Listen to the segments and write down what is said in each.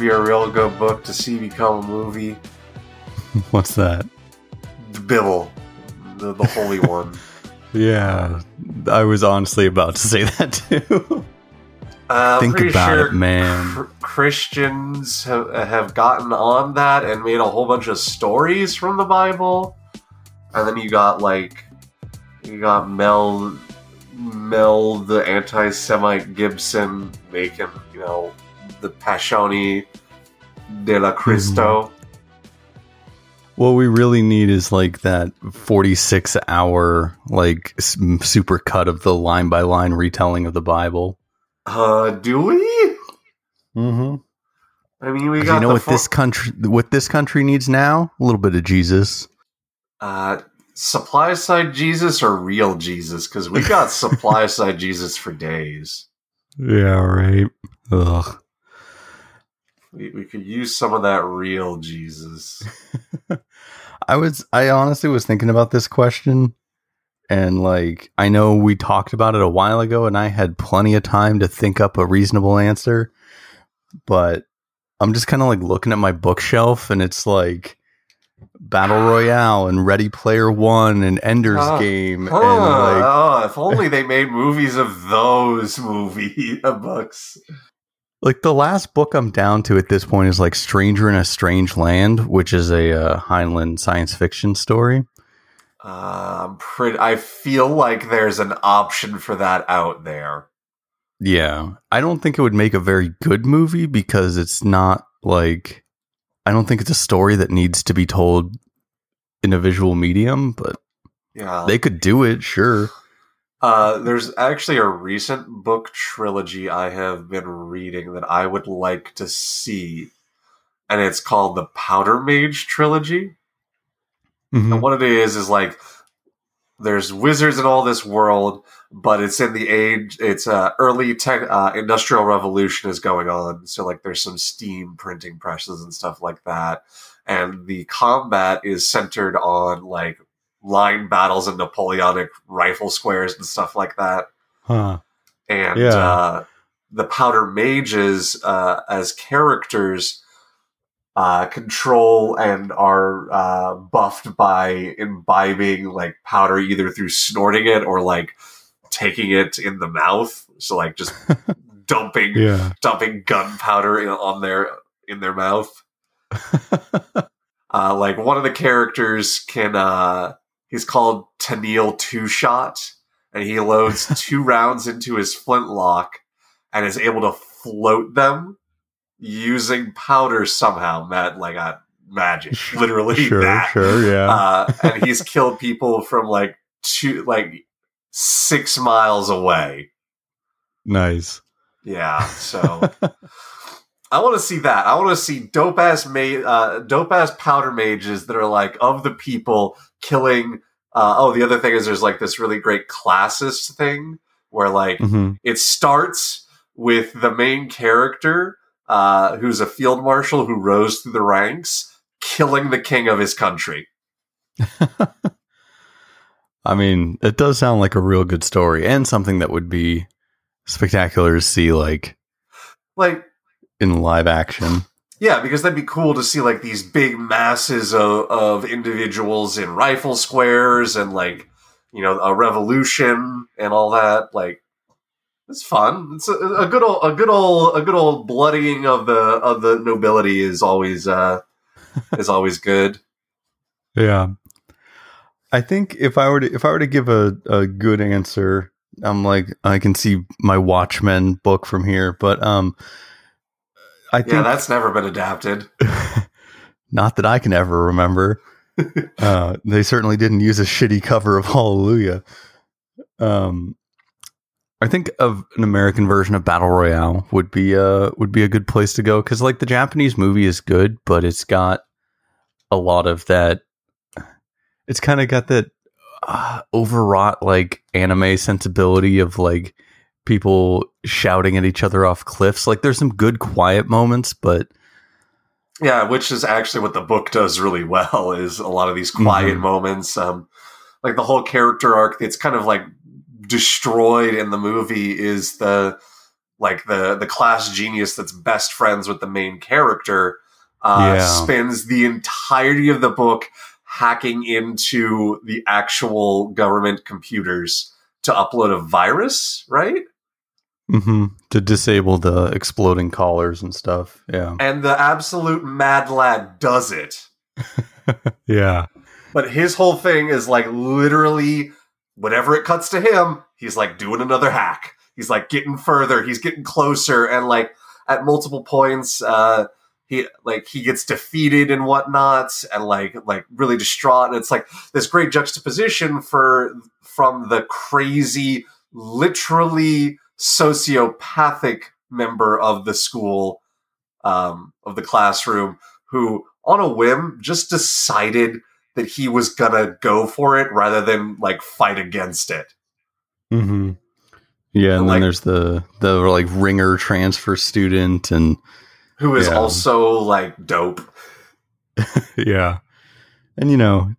you know, it'd be a real good book to see become a movie. What's that? The Bible, the, the Holy One. Yeah, I was honestly about to say that too. Uh, Think about sure it, man. cr- Christians have, have gotten on that and made a whole bunch of stories from the Bible, and then you got like you got Mel Mel the anti-Semite Gibson making you know the Passione de la Cristo. What we really need is like that 46 hour like super cut of the line by line retelling of the Bible. Uh, do we? Mm-hmm. I mean, we got. You know what fo- this country what this country needs now? A little bit of Jesus. uh, supply side Jesus or real Jesus? Because we got supply side Jesus for days. Yeah, right. Ugh. We, we could use some of that real Jesus. I was I honestly was thinking about this question and like I know we talked about it a while ago and I had plenty of time to think up a reasonable answer but I'm just kind of like looking at my bookshelf and it's like Battle Royale and Ready Player 1 and Ender's Huh. Game Huh, and like oh, if only they made movies of those movie uh, books. Like the last book I'm down to at this point is like Stranger in a Strange Land which is a uh, Heinlein science fiction story. Uh, I'm pretty. I feel like there's an option for that out there. Yeah. I don't think it would make a very good movie because it's not like I don't think it's a story that needs to be told in a visual medium, but Yeah, they could do it, sure. Uh, there's actually a recent book trilogy I have been reading that I would like to see, and it's called the Powder Mage trilogy. Mhm. And what it is is like there's wizards in all this world, but it's in the age. It's uh, early tech, uh, industrial revolution is going on, so like there's some steam printing presses and stuff like that, and the combat is centered on like line battles and Napoleonic rifle squares and stuff like that Huh. and Yeah. uh, the powder mages uh, as characters uh, control and are uh, buffed by imbibing like powder either through snorting it or like taking it in the mouth so like just dumping Yeah. dumping gunpowder in, on their in their mouth uh, like one of the characters can uh, he's called Taniel Two Shot, and he loads two rounds into his flintlock and is able to float them using powder somehow. Matt, like uh, magic, literally sure, that. sure, yeah. Uh, and he's killed people from like two, like six miles away. nice. Yeah, so I want to see that. I want to see dope ass ma- uh, dope ass powder mages that are like of the people killing. Uh, oh, the other thing is there's like this really great classist thing where like hmm it starts with the main character uh, who's a field marshal who rose through the ranks, killing the king of his country. I mean, it does sound like a real good story and something that would be spectacular to see like Like in live action. Yeah, because that'd be cool to see like these big masses of, of individuals in rifle squares and like you know a revolution and all that. Like it's fun. It's a, a good old a good old a good old bloodying of the of the nobility is always uh is always good. Yeah. I think if I were to if I were to give a, a good answer, I'm like I can see my Watchmen book from here, but um I Yeah, that's never been adapted. not that I can ever remember. uh, they certainly didn't use a shitty cover of Hallelujah. Um, I think of an American version of Battle Royale would be uh would be a good place to go because like the Japanese movie is good, but it's got a lot of that. It's kind of got that uh, overwrought like anime sensibility of like people shouting at each other off cliffs. Like there's some good quiet moments, but Yeah, which is actually what the book does really well is a lot of these quiet Mhm. moments. Um, like the whole character arc, it's kind of like destroyed in the movie is the like the the class genius that's best friends with the main character, uh, Yeah. spends the entirety of the book hacking into the actual government computers to upload a virus, right? Hmm To disable the exploding collars and stuff. Yeah. And the absolute mad lad does it. Yeah. But his whole thing is like literally whenever it cuts to him, he's like doing another hack. He's like getting further, he's getting closer, and like at multiple points, uh he like he gets defeated and whatnot and like like really distraught. And it's like this great juxtaposition for from the crazy, literally sociopathic member of the school, um, of the classroom, who on a whim just decided that he was gonna go for it rather than like fight against it. hmm Yeah, and And, then like- there's the the like ringer transfer student, and Who is Yeah. also like dope. yeah, and you know,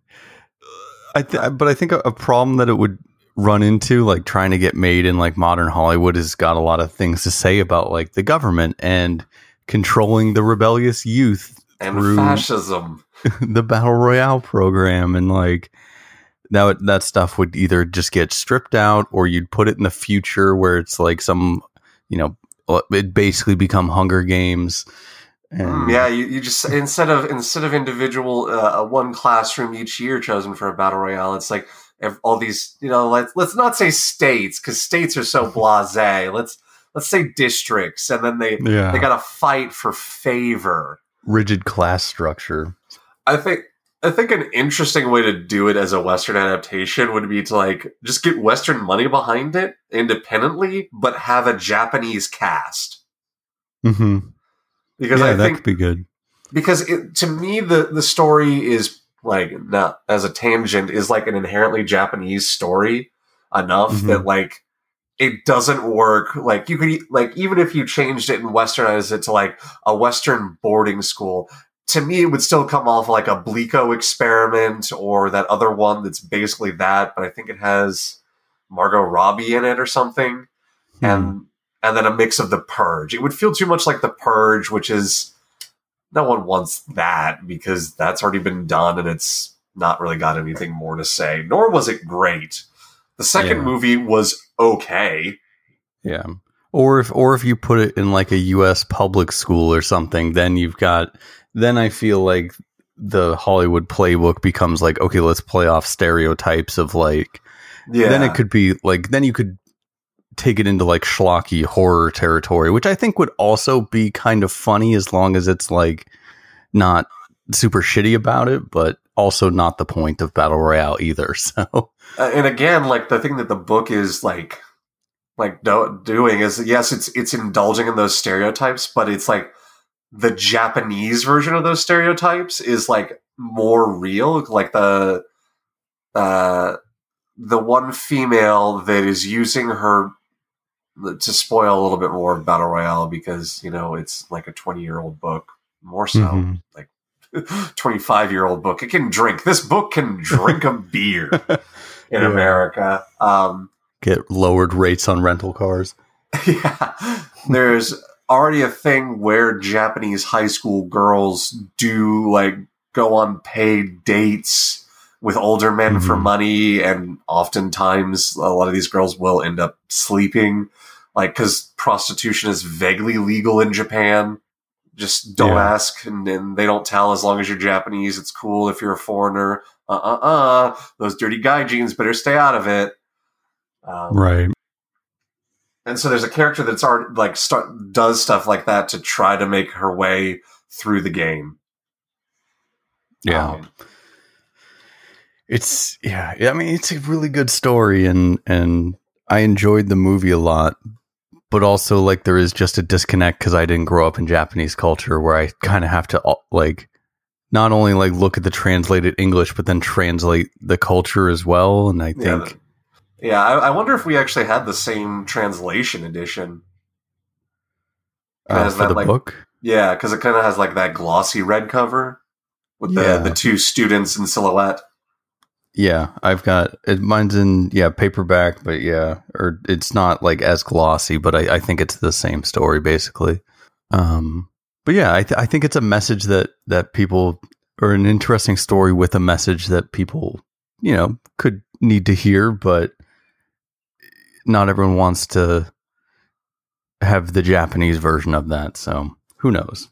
I th- but I think a, a problem that it would run into, like trying to get made in like modern Hollywood, has got a lot of things to say about like the government and controlling the rebellious youth And through fascism. the battle royale program. And like that that stuff would either just get stripped out or you'd put it in the future where it's like some you know it basically become hunger games. And Mm, yeah, you, you just instead of instead of individual uh, one classroom each year chosen for a battle royale, it's like all these you know let's let's not say states because states are so blasé. Let's let's say districts, and then they yeah they got to fight for favor. rigid class structure I think I think an interesting way to do it as a Western adaptation would be to like just get Western money behind it independently, but have a Japanese cast. mm-hmm. Because yeah I that think could be good because it, to me the the story is like not as a tangent is like an inherently Japanese story enough Mhm. that like it doesn't work like you could like even if you changed it and westernized it to like a western boarding school to me it would still come off like a Belko experiment or that other one that's basically that but I think it has Margot Robbie in it or something Hmm. and and then a mix of the purge it would feel too much like the purge which is no one wants that because that's already been done and it's not really got anything more to say nor was it great. The second Yeah. movie was okay. Yeah. Or if or if you put it in like a US public school or something then you've got then I feel like the Hollywood playbook becomes like okay let's play off stereotypes of like yeah then it could be like then you could take it into like schlocky horror territory which i think would also be kind of funny as long as it's like not super shitty about it but also not the point of battle royale either so. Uh, and again like the thing that the book is like like do- doing is yes it's it's indulging in those stereotypes but it's like the japanese version of those stereotypes is like more real like the uh the one female that is using her to spoil a little bit more of battle royale because you know it's like a 20 year old book more so Mhm. 25 year old book. It can drink. This book can drink a beer in Yeah. america. Um get lowered rates on rental cars. Yeah. There's already a thing where japanese high school girls do like go on paid dates with older men for Mhm. money and oftentimes a lot of these girls will end up sleeping like because prostitution is vaguely legal in japan. Just don't Yeah. ask and, and they don't tell as long as you're japanese. It's cool if you're a foreigner. Uh-uh-uh. Those dirty gaijins better stay out of it. Um, right. and so there's a character that's art like start does stuff like that to try to make her way through the game. yeah. Um, it's yeah i mean it's a really good story and and i enjoyed the movie a lot but also like there is just a disconnect because i didn't grow up in japanese culture where i kind of have to like not only like look at the translated english but then translate the culture as well and i think the- yeah. I, I wonder if we actually had the same translation edition. uh, for that, the like- book Yeah, because it kind of has like that glossy red cover with the Yeah. the two students in silhouette. Yeah, I've got it. Mine's in yeah paperback, but yeah, or it's not like as glossy, but I, I think it's the same story basically. Um, but yeah, I, th- I think it's a message that that people or an interesting story with a message that people you know could need to hear, but not everyone wants to have the Japanese version of that. So who knows?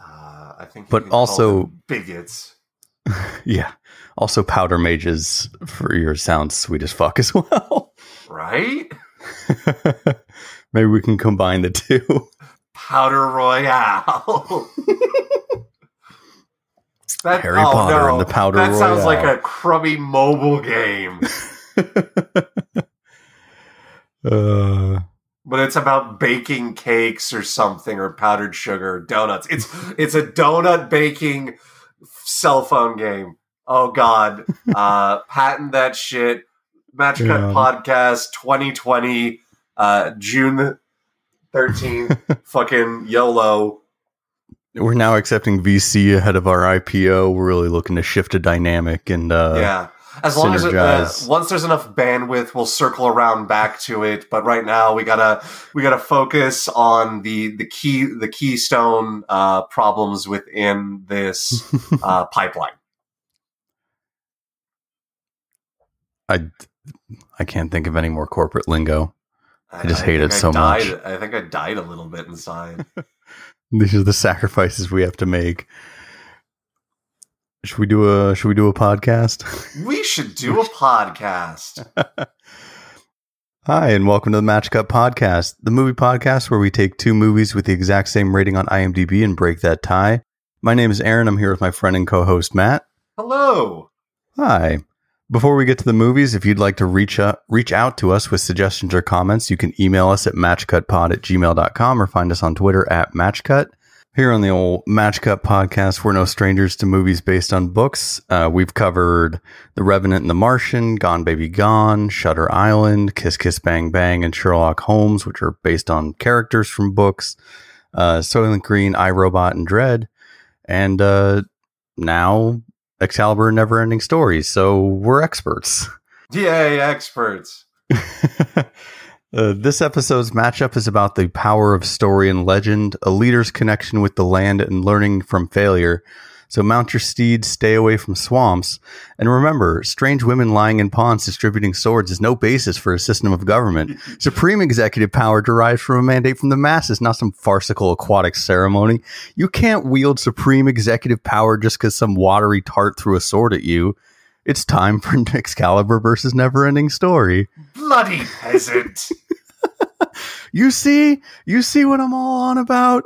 Uh, I think, But also- bigots. Yeah. Also, powder mages for your sounds sweet as fuck as well. Right? Maybe we can combine the two. Powder Royale. that, Harry Potter and the Powder That sounds like a crummy mobile game, uh, but it's about baking cakes or something, or powdered sugar, or donuts. It's it's a donut baking cell phone game. Oh God! Uh, patent that shit. Match Cut Yeah. Podcast 2020, uh, June 13th. fucking YOLO. we're now accepting VC ahead of our IPO. We're really looking to shift a dynamic and uh, yeah. As long as it, uh, once there's enough bandwidth, we'll circle around back to it. But right now, we gotta we gotta focus on the the key the keystone uh, problems within this uh, pipeline. I I can't think of any more corporate lingo. I just hate think it so died, much. I think I died a little bit inside. These are the sacrifices we have to make. Should we do a Should we do a podcast? we should do a podcast. Hi, and welcome to the Match Cut Podcast, the movie podcast where we take two movies with the exact same rating on IMDb and break that tie. My name is Aaron. I'm here with my friend and co-host Matt. Hello. Hi. Before we get to the movies, if you'd like to reach out, reach out to us with suggestions or comments, you can email us at matchcutpod at gmail.com or find us on Twitter at matchcut. Here on the old Matchcut podcast, we're no strangers to movies based on books. Uh, we've covered The Revenant and The Martian, Gone Baby Gone, Shutter Island, Kiss Kiss Bang Bang, and Sherlock Holmes, which are based on characters from books. Uh, Soylent Green, iRobot, and Dredd. And uh, now Excalibur Never Ending Stories. So we're experts. Yay, experts. Uh, this episode's matchup is about the power of story and legend, a leader's connection with the land, and learning from failure. So mount your steeds, stay away from swamps, and remember, strange women lying in ponds distributing swords is no basis for a system of government. Supreme executive power derives from a mandate from the masses, not some farcical aquatic ceremony. You can't wield supreme executive power just because some watery tart threw a sword at you. It's time for Excalibur versus Neverending Story. Bloody peasant. You see, you see what I'm all on about.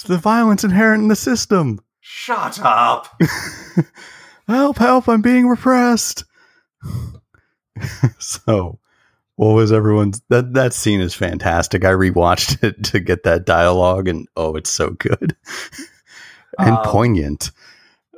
It's the violence inherent in the system. Shut up. Help, help, I'm being repressed. so, what was everyone's that that scene is fantastic. I rewatched it to get that dialogue and oh, it's so good and Um, poignant.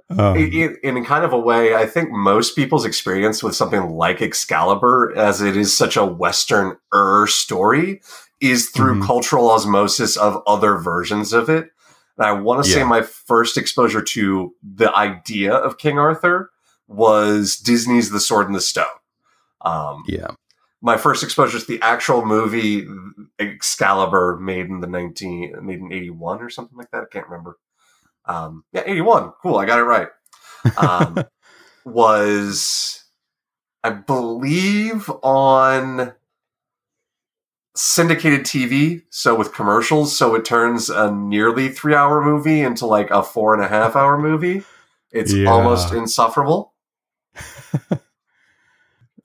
Um, in, in kind of a way, I think most people's experience with something like Excalibur, as it is such a Western er story, is through Mhm. cultural osmosis of other versions of it. And I want to say my first exposure to the idea of King Arthur was Disney's The Sword and the Stone. Um, yeah, my first exposure to the actual movie Excalibur, made in the nineteen, made in eighty one or something like that. I can't remember. Um, yeah, eighty one. Cool, I got it right. Um, was I believe on syndicated TV, so with commercials, so it turns a nearly three hour movie into like a four and a half hour movie. It's Yeah. almost insufferable.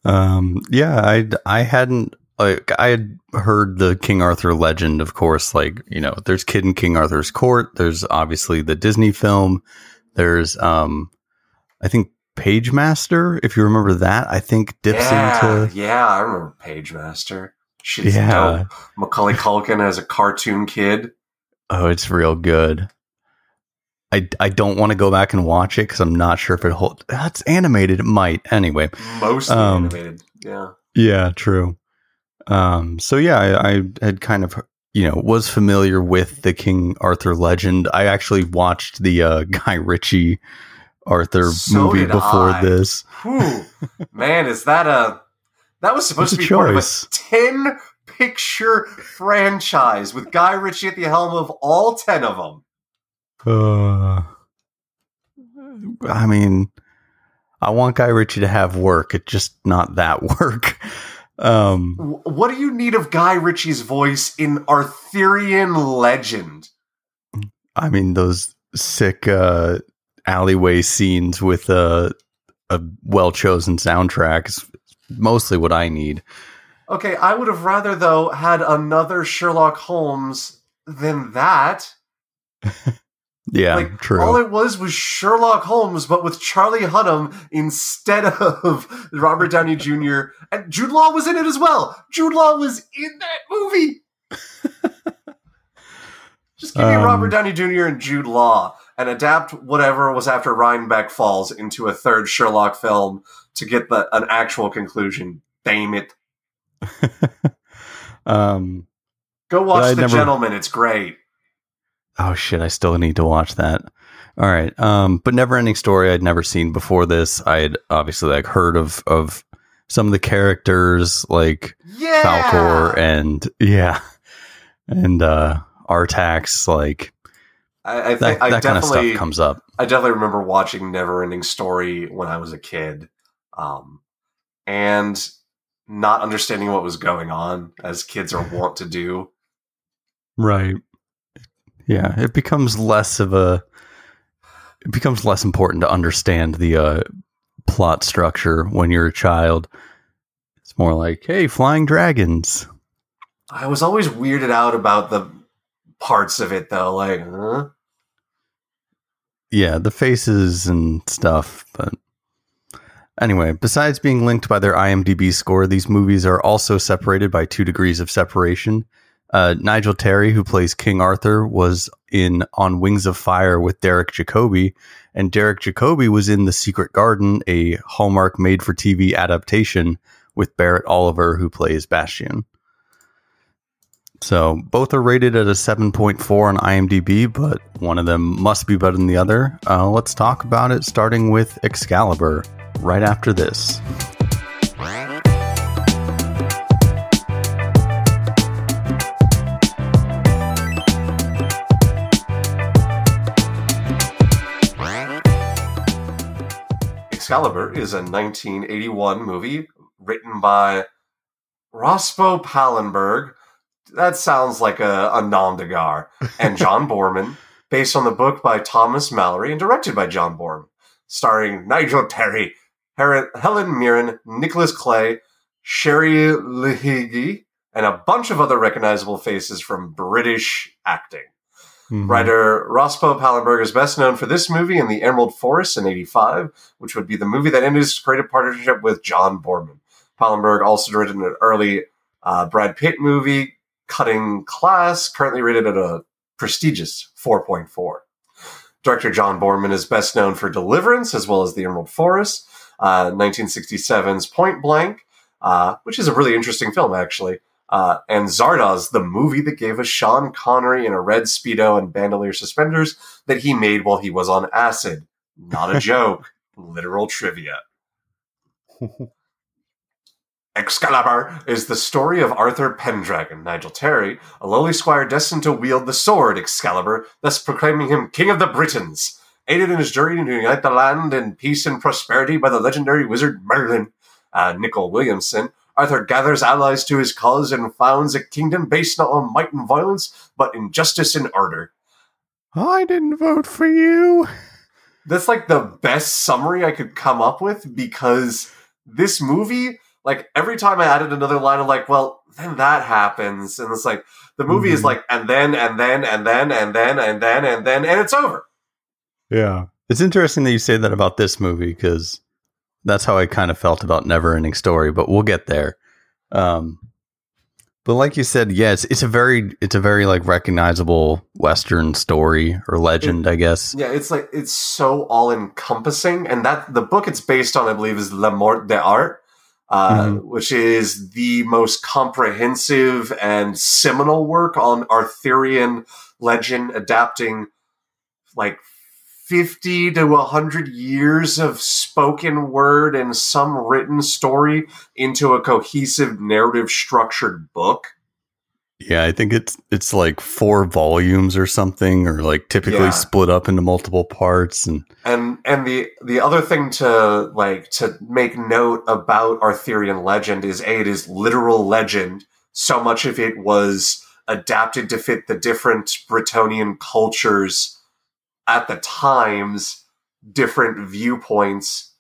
Um, yeah, I I hadn't like I had heard the King Arthur legend, of course. Like you know, there's Kid in King Arthur's Court. There's obviously the Disney film. There's um, I think Page Master, if you remember that. I think dips yeah, into yeah, I remember Page Master. She's yeah. dope. Macaulay Culkin as a cartoon kid. Oh, it's real good. I, I don't want to go back and watch it because I'm not sure if it holds. That's animated. It might anyway. Mostly Um, animated. Yeah. Yeah, true. Um, so yeah, I, I had kind of you know was familiar with the King Arthur legend. I actually watched the uh, Guy Ritchie Arthur So movie before I. this. Whew. Man, is that a that was supposed to be part of a ten picture franchise with Guy Ritchie at the helm of all ten of them. Uh, I mean, I want Guy Ritchie to have work. It's just not that work. Um, What do you need of Guy Ritchie's voice in Arthurian legend? I mean, those sick uh, alleyway scenes with a, a well chosen soundtrack is mostly what I need. Okay, I would have rather though had another Sherlock Holmes than that. Yeah, like true. all it was was Sherlock Holmes, but with Charlie Hunnam instead of Robert Downey Jr. and Jude Law was in it as well. Jude Law was in that movie. Just give me Um, Robert Downey Jr. and Jude Law and adapt whatever was after Reichenbach Falls into a third Sherlock film to get the an actual conclusion. Damn it! um, Go watch The never- Gentleman. It's great. oh shit, I still need to watch that. All right, um, but never ending story I'd never seen before this. I had obviously like heard of of some of the characters like Yeah, Falkor and yeah, and uh Artax. Like I, I that, think that kind of definitely stuff comes up. I definitely remember watching Neverending Story when I was a kid, um, and not understanding what was going on, as kids are wont to do. Right. Yeah, it becomes less of a. It becomes less important to understand the uh, plot structure when you're a child. It's more like, hey, flying dragons. I was always weirded out about the parts of it, though. Like, huh? Yeah, the faces and stuff. But anyway, besides being linked by their IMDb score, these movies are also separated by two degrees of separation. Uh, Nigel Terry, who plays King Arthur, was in On Wings of Fire with Derek Jacobi, and Derek Jacobi was in The Secret Garden, a Hallmark made for TV adaptation with Barrett Oliver, who plays Bastian. So both are rated at a 7.4 on IMDb, but one of them must be better than the other. Uh, let's talk about it, starting with Excalibur right after this. Excalibur is a 1981 movie written by Rospo Pallenberg. That sounds like a, a nom de guerre. And John Boorman, based on the book by Thomas Malory and directed by John Boorman, starring Nigel Terry, Her- Helen Mirren, Nicholas Clay, Cherie Lunghi, and a bunch of other recognizable faces from British acting. Mm-hmm. Writer Rospo Pallenberg is best known for this movie and The Emerald Forest in 85, which would be the movie that ended his creative partnership with John Boorman. Pallenberg also directed an early uh, Brad Pitt movie, Cutting Class, currently rated at a prestigious 4.4. Director John Boorman is best known for Deliverance as well as The Emerald Forest, uh, 1967's Point Blank, uh, which is a really interesting film, actually. Uh, and Zardoz, the movie that gave us Sean Connery in a red Speedo and bandolier suspenders that he made while he was on acid. Not a joke. Literal trivia. Excalibur is the story of Arthur Pendragon, Nigel Terry, a lowly squire destined to wield the sword Excalibur, thus proclaiming him King of the Britons. Aided in his journey to unite the land in peace and prosperity by the legendary wizard Merlin, uh, Nicol Williamson, Arthur gathers allies to his cause and founds a kingdom based not on might and violence, but in justice and order. I didn't vote for you. That's like the best summary I could come up with because this movie, like every time I added another line, I'm like, well, then that happens. And it's like, the movie is Mhm. like, and then, and then, and then, and then, and then, and then, and it's over. Yeah. It's interesting that you say that about this movie because that's how I kind of felt about Never Ending Story, but we'll get there. Um, but like you said, yeah, it's, it's a very it's a very like recognizable Western story or legend, I guess. Yeah, it's like, it's so all encompassing. And that, the book it's based on, I believe, is La Mort d'Art. Uh, Mhm. which is the most comprehensive and seminal work on Arthurian legend, adapting like 50 to 100 years of spoken word and some written story into a cohesive narrative structured book. Yeah, I think it's it's like four volumes or something, or like typically Yeah. split up into multiple parts. And And and the the other thing to like to make note about Arthurian legend is a it is literal legend. So much of it was adapted to fit the different Bretonian cultures at the times, different viewpoints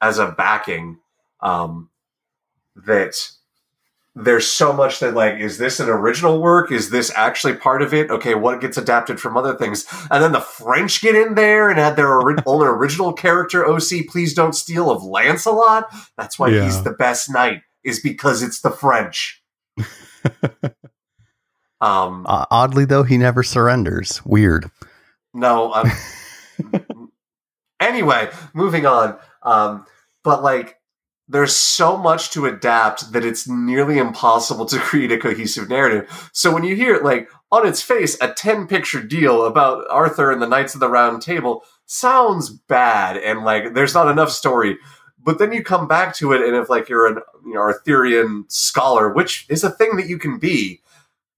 as a backing. Um, that there's so much that like is this an original work is this actually part of it okay what gets adapted from other things and then the french get in there and add their ori- own original character oc please don't steal of lancelot that's why Yeah. he's the best knight is because it's the french um uh, oddly, though, he never surrenders. Weird. No. Um, anyway, moving on. Um, but like, there's so much to adapt that it's nearly impossible to create a cohesive narrative. So when you hear like on its face a 10 picture deal about Arthur and the Knights of the Round Table sounds bad and like there's not enough story. But then you come back to it, and if like you're an you know, Arthurian scholar, which is a thing that you can be,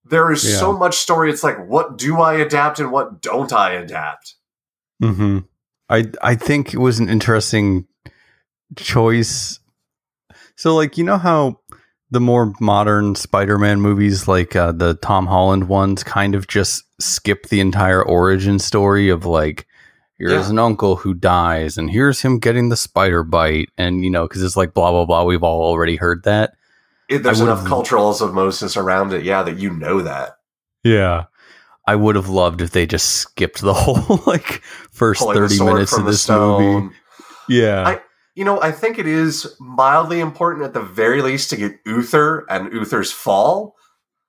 there is Yeah. so much story. It's like, what do I adapt and what don't I adapt? hmm I I think it was an interesting choice. So, like, you know how the more modern Spider-Man movies, like uh, the Tom Holland ones, kind of just skip the entire origin story of like, here's Yeah. an uncle who dies, and here's him getting the spider bite, and you know, because it's like blah blah blah. We've all already heard that. It, there's enough cultural osmosis around it, yeah, that you know that. Yeah. I would have loved if they just skipped the whole like first Pulling 30 minutes of this stone. movie. Yeah. I- You know, I think it is mildly important at the very least to get Uther and Uther's fall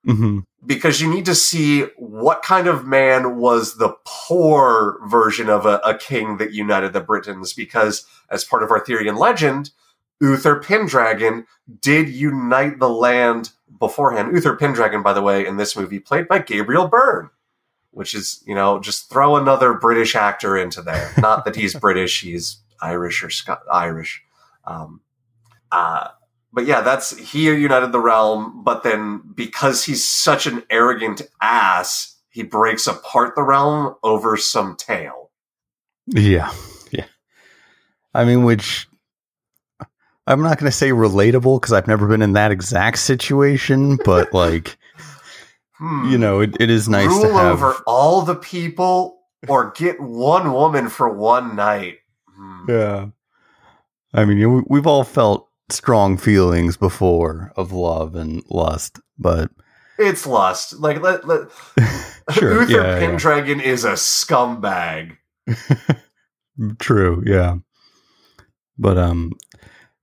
hmm because you need to see what kind of man was the poor version of a, a king that united the Britons. Because as part of Arthurian legend, Uther Pendragon did unite the land beforehand. Uther Pendragon, by the way, in this movie, played by Gabriel Byrne, which is, you know, just throw another British actor into there. Not that he's British, he's Irish or Scot- Irish. Um, uh, but yeah, that's he united the realm. But then because he's such an arrogant ass, he breaks apart the realm over some tail. Yeah. Yeah. I mean, which I'm not going to say relatable because I've never been in that exact situation, but like, Hmm. you know, it, it is nice rule to have. over all the people or get one woman for one night. Hmm. Yeah. I mean, we- we've all felt strong feelings before of love and lust, but It's lust. Like let, let sure. Uther yeah, yeah. Pendragon is a scumbag. True, yeah. But um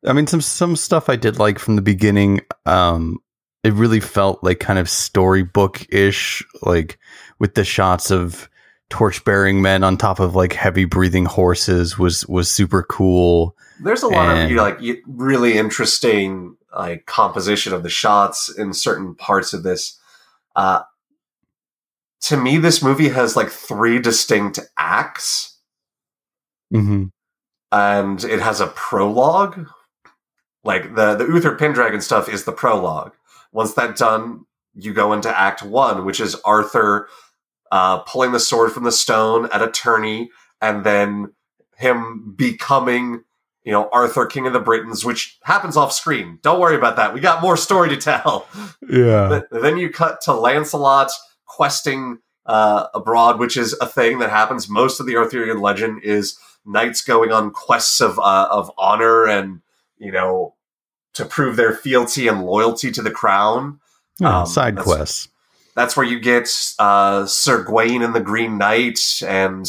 I mean some some stuff I did like from the beginning. Um it really felt like kind of storybook ish, like with the shots of torch bearing men on top of like heavy breathing horses was was super cool. There's a lot of you know, like really interesting like composition of the shots in certain parts of this. Uh, to me, this movie has like three distinct acts, hmm and it has a prologue. Like the the Uther Pendragon stuff is the prologue. Once that's done, you go into Act One, which is Arthur uh, pulling the sword from the stone at a tourney, and then him becoming, you know, Arthur, King of the Britons, which happens off screen. Don't worry about that. We got more story to tell. Yeah. Then you cut to Lancelot questing uh, abroad, which is a thing that happens. Most of the Arthurian legend is knights going on quests of uh, of honor and you know to prove their fealty and loyalty to the crown. Yeah, Um, side that's- quests. That's where you get uh, Sir Gawain and the Green Knight, and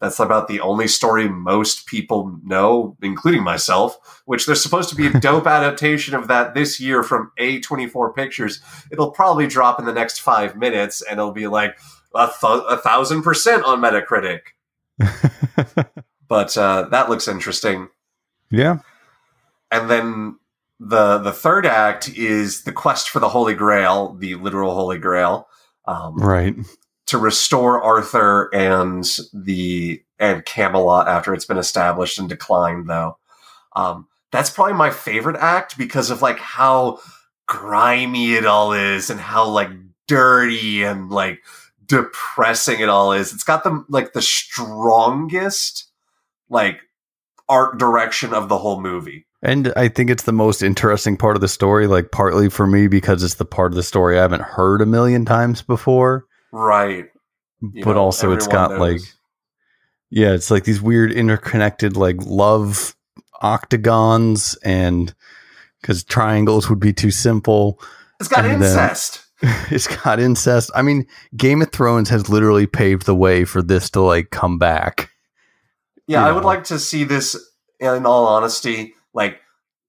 that's about the only story most people know, including myself. Which there's supposed to be a dope adaptation of that this year from A24 Pictures. It'll probably drop in the next five minutes, and it'll be like a, th- a thousand percent on Metacritic. But uh, that looks interesting. yeah. and then the the third act is the quest for the Holy Grail, the literal Holy Grail, um, Right. to restore Arthur and the and Camelot after it's been established and declined, though. Um, that's probably my favorite act because of like how grimy it all is and how like dirty and like depressing it all is. It's got the like the strongest like art direction of the whole movie. And I think it's the most interesting part of the story, like partly for me because it's the part of the story I haven't heard a million times before. Right. You but know, also it's got knows. like yeah, it's like these weird interconnected like love octagons and because triangles would be too simple. It's got and uh, incest. it's got incest. I mean, Game of Thrones has literally paved the way for this to like come back. Yeah, you know? I would like to see this in all honesty. Like,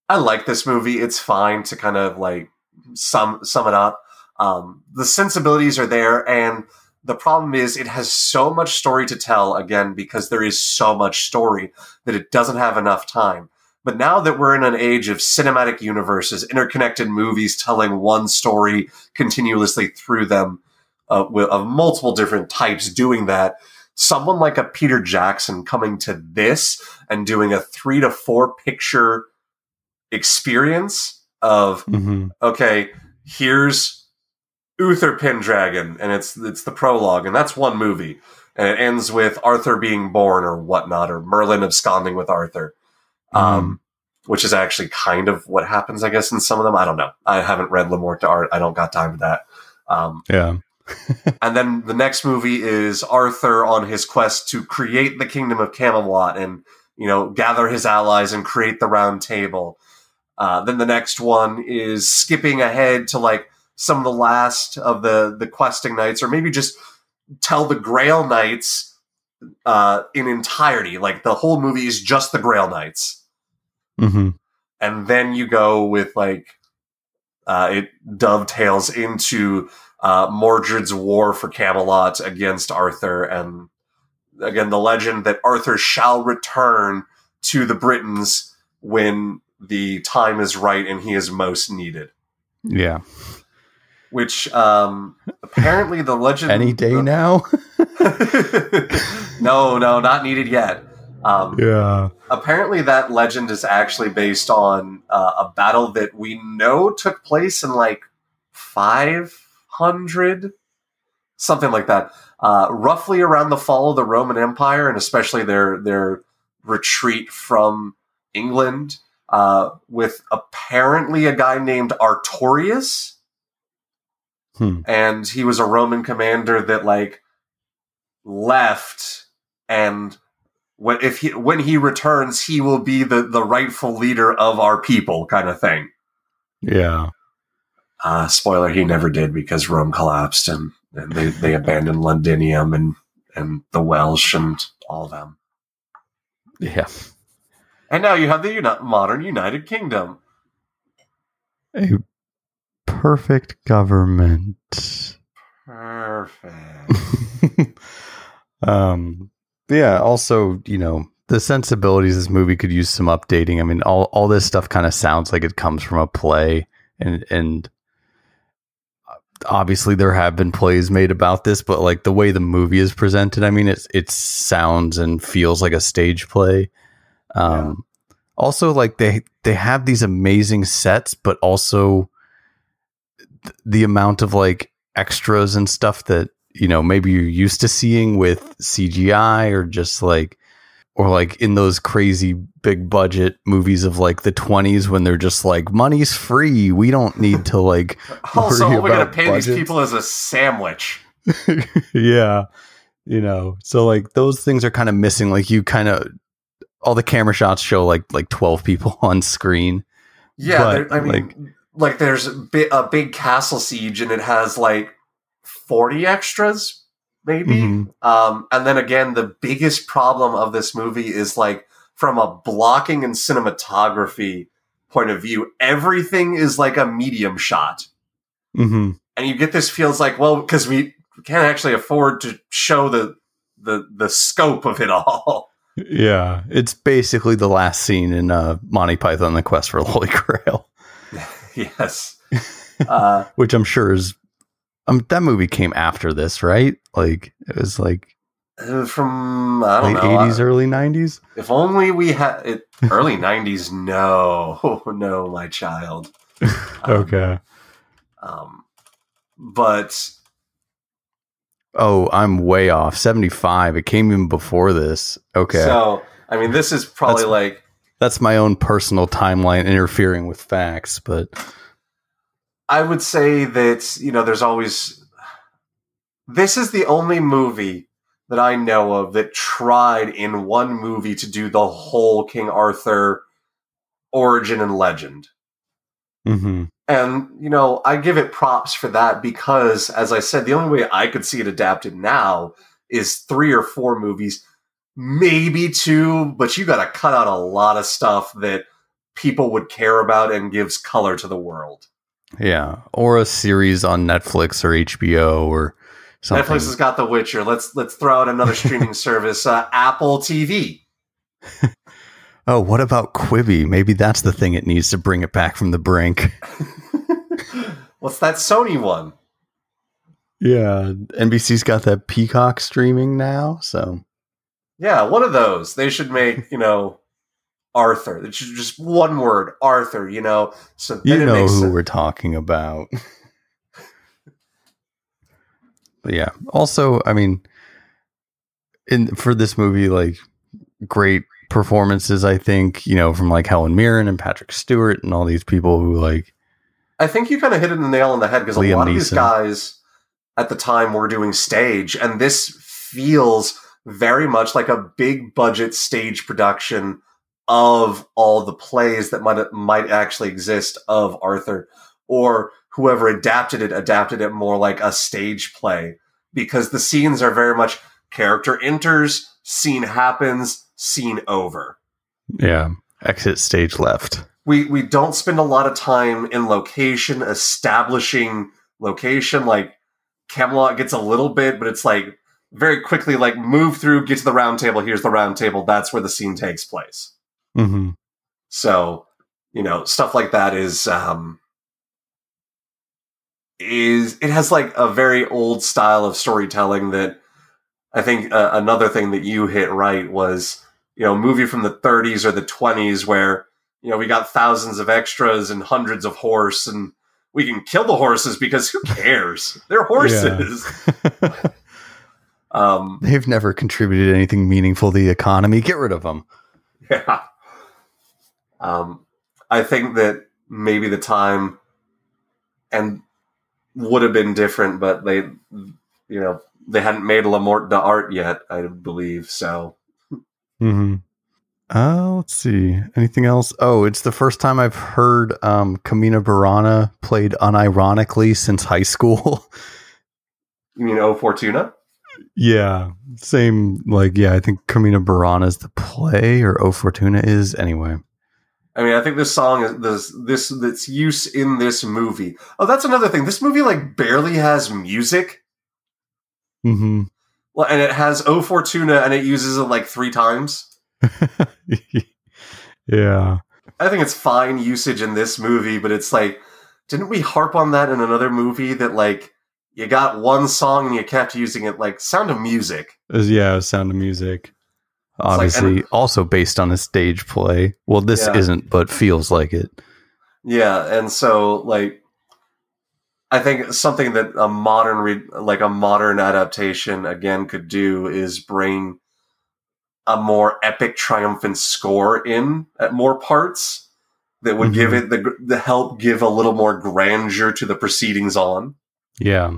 I like this movie. It's fine to kind of like sum sum it up. Um, the sensibilities are there, and the problem is it has so much story to tell. Again, because there is so much story that it doesn't have enough time. But now that we're in an age of cinematic universes, interconnected movies telling one story continuously through them, uh, of multiple different types doing that, someone like a Peter Jackson coming to this and doing a three to four picture experience of, mm-hmm. okay, here's Uther Pendragon, and it's it's the prologue, and that's one movie, and it ends with Arthur being born or whatnot, or Merlin absconding with Arthur um, mm. which is actually kind of what happens, I guess, in some of them. I don't know. I haven't read Le Morte d'Art. I don't got time for that. Um, yeah. and then the next movie is Arthur on his quest to create the kingdom of Camelot and you know gather his allies and create the Round Table. Uh, then the next one is skipping ahead to like some of the last of the the questing knights, or maybe just tell the Grail Knights uh, in entirety. Like the whole movie is just the Grail Knights. Mm-hmm. And then you go with like, uh, it dovetails into uh, Mordred's war for Camelot against Arthur, and again the legend that Arthur shall return to the Britons when the time is right and he is most needed. Yeah. Which um, apparently the legend any day the, now. no, no, not needed yet. Um, yeah. Apparently, that legend is actually based on uh, a battle that we know took place in like 500, something like that, uh, roughly around the fall of the Roman Empire, and especially their their retreat from England, uh, with apparently a guy named Artorius. Hmm. And he was a Roman commander that like left and when if he when he returns, he will be the the rightful leader of our people, kind of thing. Yeah. Uh, spoiler: He never did because Rome collapsed and, and they they abandoned Londinium and and the Welsh and all of them. Yeah. And now you have the uni- modern United Kingdom. A perfect government. Perfect. um yeah, also, you know, the sensibilities this movie could use some updating. I mean, all all this stuff kind of sounds like it comes from a play and and obviously there have been plays made about this, but like the way the movie is presented, I mean, it it sounds and feels like a stage play. Um, yeah. also like they they have these amazing sets, but also th- the amount of like extras and stuff that you know maybe you're used to seeing with CGI or just like or like in those crazy big budget movies of like the 20s when they're just like money's free. We don't need to like also we're gonna pay these people as a sandwich. Yeah. You know so like those things are kind of missing. Like you kind of all the camera shots show like like 12 people on screen. Yeah but, i mean like, like there's a big castle siege and it has like 40 extras, maybe. Mm-hmm. Um, and then again, the biggest problem of this movie is like from a blocking and cinematography point of view, everything is like a medium shot. Mm-hmm. And you get this feels like, well, because we can't actually afford to show the the the scope of it all. Yeah, it's basically the last scene in uh, Monty Python: The Quest for the Holy Grail. yes, uh, which I'm sure is um, that movie came after this, right? Like it was like Uh, from I don't Late know. eighties, uh, early nineties. if only we had it early '90s. No, no, my child. Um, Okay. Um, but Oh, I'm way off. Seventy five. It came even before this. Okay. so I mean, this is probably That's- like That's my own personal timeline interfering with facts, but I would say that you know, there's always. This is the only movie that I know of that tried in one movie to do the whole King Arthur origin and legend. mhm. And, you know, I give it props for that because, as I said, the only way I could see it adapted now is three or four movies, maybe two, but you got to cut out a lot of stuff that people would care about and gives color to the world. yeah, or a series on Netflix or HBO or something. Netflix has got The Witcher. Let's let's throw out another streaming service, uh, Apple TV. oh, what about Quibi? Maybe that's the thing it needs to bring it back from the brink. What's that Sony one? Yeah, NBC's got that Peacock streaming now, so Yeah, one of those. They should make, you know, Arthur. It's just one word, Arthur, you know. So you know who sense. we're talking about. But yeah, also, I mean, in for this movie, like great performances. I think you know from like Helen Mirren and Patrick Stewart and all these people who like I think you kind of hit it the nail on the head because a lot of these guys at the time were doing stage, and this feels very much like a big budget stage production of all the plays that might might actually exist of Arthur, or whoever adapted it adapted it more like a stage play. Because the scenes are very much character enters, scene happens, scene over. Yeah. Exit stage left. we we don't spend a lot of time in location establishing location. Like camelot gets a little bit but it's like very quickly like move through get to the round table. Here's the round table. That's where the scene takes place. Hmm so you know stuff like that is um is it has like a very old style of storytelling that i think uh, another thing that you hit right was you know movie from the 30s or the 20s where you know we got thousands of extras and hundreds of horse and we can kill the horses because who cares they're horses um They've never contributed anything meaningful to the economy. Get rid of them. Yeah. Um, I think that maybe the time and would have been different, but they, you know, they hadn't made Le Morte d'Arthur yet, I believe. So Mm-hmm. Uh, let's see. Anything else? Oh, it's the first time I've heard um, Carmina Burana played unironically since high school. you mean O Fortuna? yeah, same. Like, yeah, I think Carmina Burana is the play, or O Fortuna is anyway. I mean, I think this song is this this this use in this movie. Oh, that's another thing. This movie like barely has music. Mm-hmm. Well, and it has O Fortuna, and it uses it like three times. yeah. I think it's fine usage in this movie, but it's like, didn't we harp on that in another movie that like you got one song and you kept using it like Sound of Music? Yeah, Sound of Music. Like- Obviously, also based on a stage play. Well, this Yeah. isn't, but feels like it. Yeah, and so like I think something that a modern re- like a modern adaptation again could do is bring a more epic triumphant score in at more parts that would give mm-hmm. it the the help give a little more grandeur to the proceedings on. Yeah.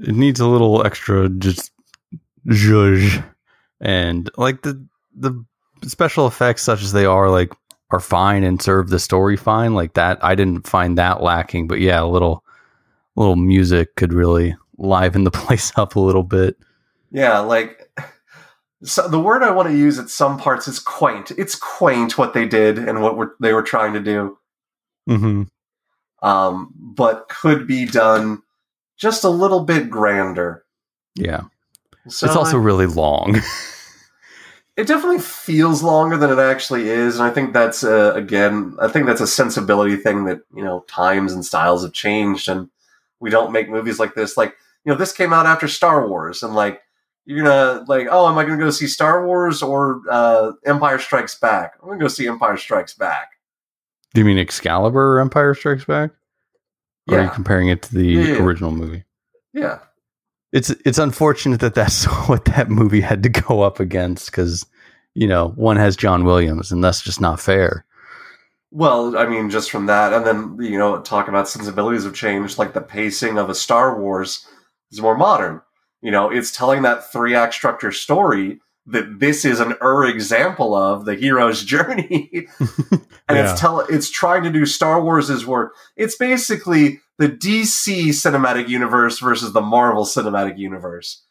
It needs a little extra just zhuzh. And like the the special effects such as they are like are fine and serve the story fine. Like that I didn't find that lacking, but yeah, a little little music could really liven the place up a little bit. Yeah, like so the word I want to use at some parts is quaint. It's quaint what they did and what were, they were trying to do, hmm um, but could be done just a little bit grander. Yeah. So it's also I- really long. it definitely feels longer than it actually is, and I think that's uh, again, I think that's a sensibility thing that you know times and styles have changed, and we don't make movies like this. Like you know, this came out after Star Wars, and like you're gonna like, oh, am I gonna go see Star Wars or uh, Empire Strikes Back? I'm gonna go see Empire Strikes Back. Do you mean Excalibur or Empire Strikes Back? Or are you comparing it to the Yeah, yeah. original movie? yeah. It's it's unfortunate that that's what that movie had to go up against because you know one has John Williams and that's just not fair. Well, I mean, just from that, and then you know, talk about sensibilities have changed. Like the pacing of a Star Wars is more modern. You know, it's telling that three act structure story that this is an er example of the hero's journey, and Yeah. it's tell it's trying to do Star Wars' work. It's basically the DC cinematic universe versus the Marvel cinematic universe.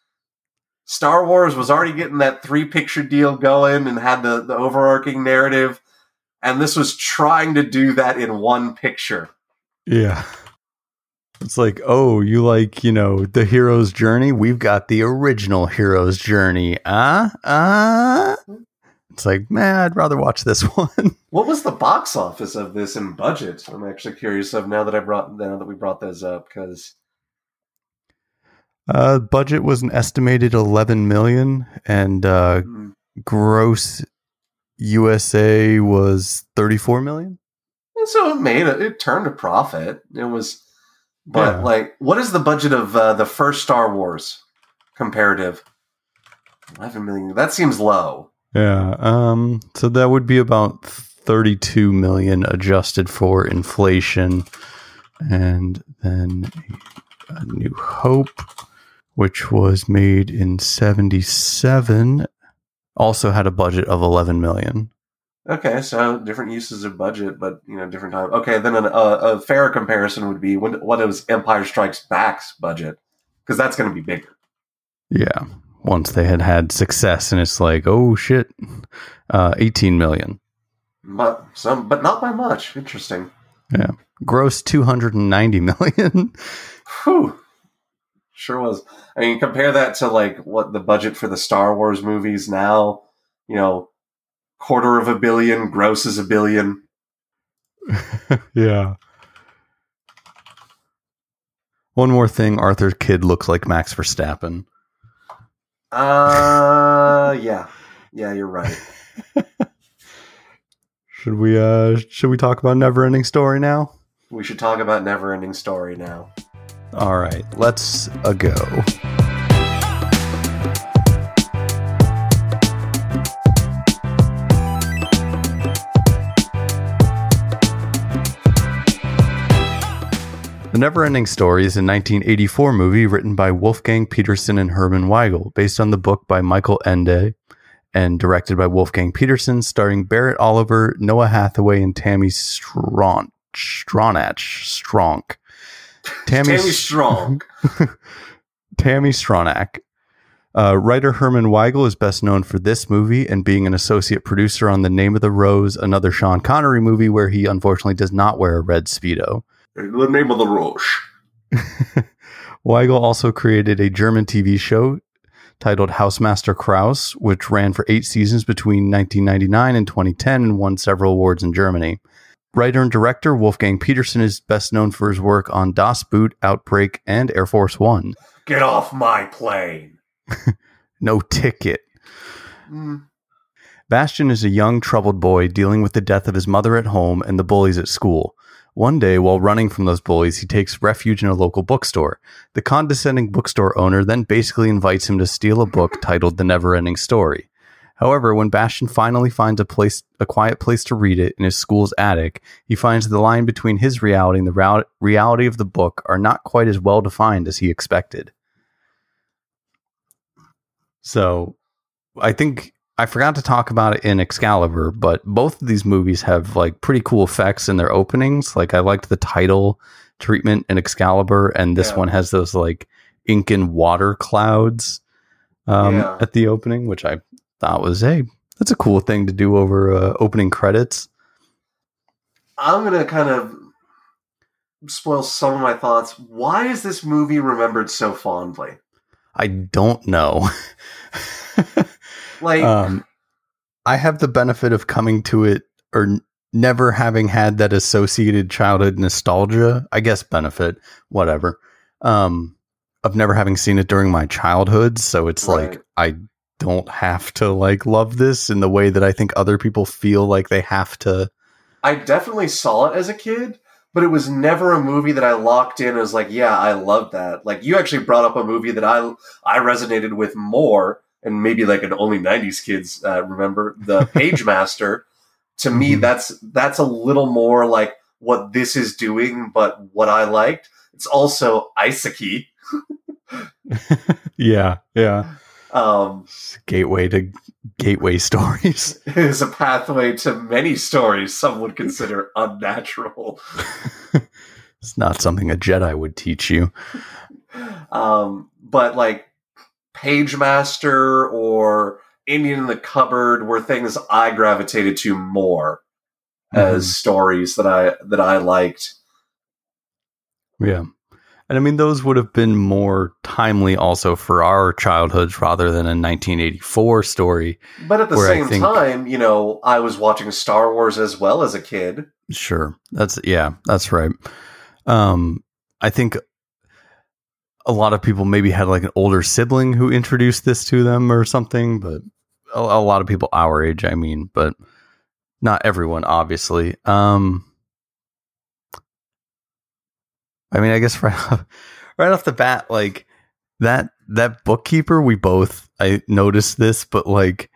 Star Wars was already getting that three picture deal going and had the, the overarching narrative, and this was trying to do that in one picture. Yeah. It's like, oh, you like, you know, the hero's journey? We've got the original hero's journey. Ah, uh, uh? It's like, man, I'd rather watch this one. What was the box office of this in budget? I'm actually curious of now that I brought now that we brought those up because Uh, budget was an estimated 11 million and uh, gross USA was 34 million. so it made it, it turned a profit. It was, but Yeah. like, what is the budget of uh, the first Star Wars comparative? Eleven million. That seems low. Yeah. Um, so that would be about 32 million adjusted for inflation. And then a New Hope, which was made in 77, also had a budget of 11 million. Okay, so different uses of budget, but you know, different time. Okay, then an, a, a fair comparison would be when, what was Empire Strikes Back's budget, because that's going to be bigger. Yeah. Once they had had success, and it's like, oh shit, uh, 18 million. But some, but not by much. Interesting. Yeah, gross 290 million. Whew. Sure was. I mean, compare that to like what the budget for the Star Wars movies now. You know, quarter of a billion, gross is a billion. yeah. One more thing Arthur Kidd looks like Max Verstappen. Uh, yeah, yeah, you're right. Should we uh should we talk about Never Ending Story now? We should talk about Neverending Story now. All right, let's a go. The Neverending Story is a 1984 movie written by Wolfgang Petersen and Herman Weigel, based on the book by Michael Ende and directed by Wolfgang Petersen, starring Barrett Oliver, Noah Hathaway, and Tami Stronach. Stronach. Stronk. Tammy Strong. Tami Stronach. Uh, writer Herman Weigel is best known for this movie and being an associate producer on The Name of the Rose, another Sean Connery movie where he unfortunately does not wear a red Speedo. The name of the Roche. Weigel also created a German TV show titled Housemaster Kraus, which ran for eight seasons between 1999 and 2010 and won several awards in Germany. Writer and director Wolfgang Petersen is best known for his work on Das Boot, Outbreak, and Air Force One. Get off my plane. No ticket. Mm, Bastian is a young, troubled boy dealing with the death of his mother at home and the bullies at school. One day, while running from those bullies, he takes refuge in a local bookstore. The condescending bookstore owner then basically invites him to steal a book titled The Never Ending Story. However, when Bastian finally finds a place, a quiet place to read it in his school's attic, he finds the line between his reality and the rea- reality of the book are not quite as well defined as he expected. So, I think I forgot to talk about it in Excalibur, but both of these movies have like pretty cool effects in their openings. Like I liked the title treatment in Excalibur, and this Yeah. one has those like ink and water clouds um, Yeah. at the opening, which I thought was hey, that's a cool thing to do over uh, opening credits. I'm gonna kind of spoil some of my thoughts. Why is this movie remembered so fondly? I don't know. Like, um, I have the benefit of coming to it or n- never having had that associated childhood nostalgia. I guess benefit, whatever. Um, of never having seen it during my childhood, so it's Right. like I don't have to like love this in the way that I think other people feel like they have to. I definitely saw it as a kid, but it was never a movie that I locked in as like, yeah, I love that. Like you actually brought up a movie that I I resonated with more, and maybe like an only '90s kids uh, remember the Pagemaster. To me, Mhm. that's that's a little more like what this is doing, but what I liked. It's also Isaki, yeah, yeah. um, Gateway to gateway stories. is a pathway to many stories some would consider unnatural. it's not something a Jedi would teach you. um, but like Pagemaster or Indian in the Cupboard were things I gravitated to more as stories that I that I liked. Yeah. And I mean, those would have been more timely also for our childhoods rather than a 1984 story. But at the same think- time, you know, I was watching Star Wars as well as a kid. Sure. That's, yeah, that's right. Um, I think a lot of people maybe had like an older sibling who introduced this to them or something, but a, a lot of people our age, I mean, but not everyone, obviously. Um, I mean, I guess right off, right off the bat, like that that bookkeeper, we both I noticed this, but like,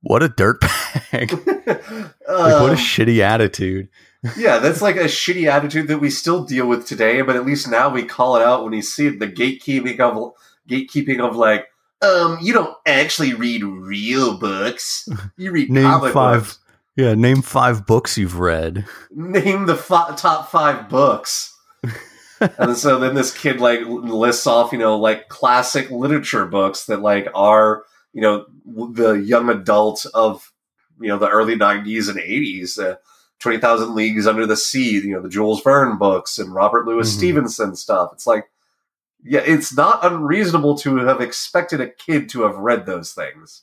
what a dirtbag! like, what a Um, shitty attitude. Yeah, that's like a shitty attitude that we still deal with today. But at least now we call it out when you see it. The gatekeeping of gatekeeping of like, um, you don't actually read real books. You read Name five. books. Yeah, name five books you've read. Name the fi- top five books. and so then this kid like lists off, you know, like classic literature books that like are, you know, the young adult of, you know, the early '90s and '80s. Uh, Twenty Thousand Leagues Under the Sea, you know, the Jules Verne books and Robert Louis Mhm. Stevenson stuff. It's like, yeah, it's not unreasonable to have expected a kid to have read those things.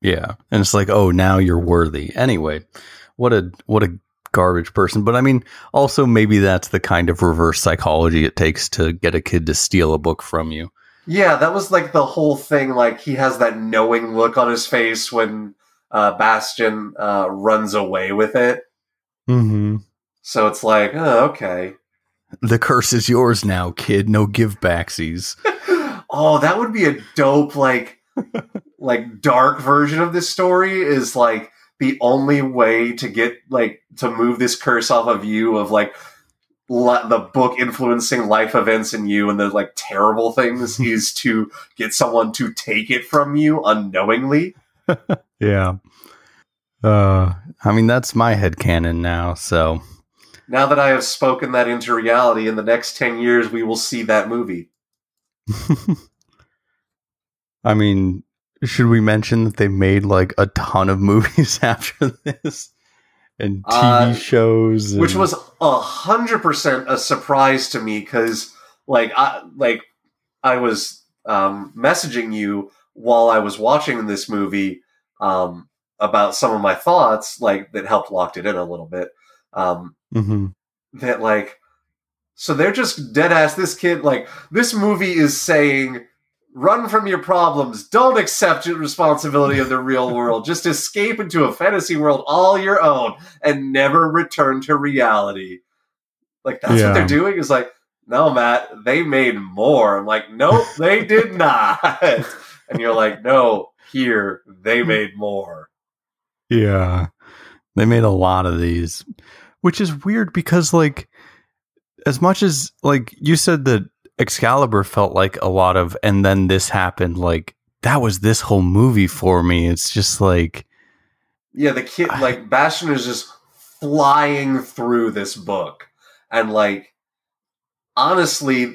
Yeah, and it's like, oh, now you're worthy. Anyway, what a what a garbage person. But I mean, also maybe that's the kind of reverse psychology it takes to get a kid to steal a book from you. Yeah, that was like the whole thing. Like he has that knowing look on his face when uh, Bastian uh, runs away with it. Mm-hmm. So it's like, oh, okay. The curse is yours now, kid. No give backsies. oh, that would be a dope, like, like dark version of this story. Is like the only way to get like to move this curse off of you of like li- the book influencing life events in you and the like terrible things is to get someone to take it from you unknowingly. Yeah. Uh, I mean, that's my head headcanon now. So Now that I have spoken that into reality, in the next 10 years, we will see that movie. I mean, should we mention that they made like a ton of movies after this and TV Uh, shows, Which was a hundred percent a surprise to me because, like, I like I was um, messaging you while I was watching this movie um, about some of my thoughts, like that helped locked it in a little bit. Um, Mhm. that like so they're just dead ass this kid like this movie is saying run from your problems. Don't accept responsibility of the real world. Just escape into a fantasy world all your own and never return to reality. Like that's Yeah. what they're doing? Is like no matt they made more. I'm like nope they did not. And you're like no here they made more Yeah. They made a lot of these, which is weird because, like, as much as, like, you said that Excalibur felt like a lot of, and then this happened, like, that was this whole movie for me. It's just like, Yeah, the kid like Bastian is just flying through this book, and like honestly,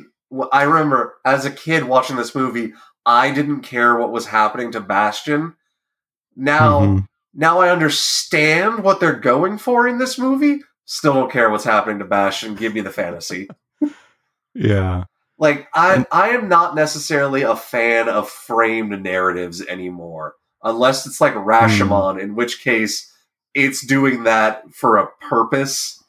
I remember as a kid watching this movie, I didn't care what was happening to Bastian. Now, Mhm. Now I understand what they're going for in this movie. Still don't care what's happening to Bastian. Give me the fantasy. yeah. Like I, I am not necessarily a fan of framed narratives anymore, unless it's like Rashomon, hmm. in which case it's doing that for a purpose.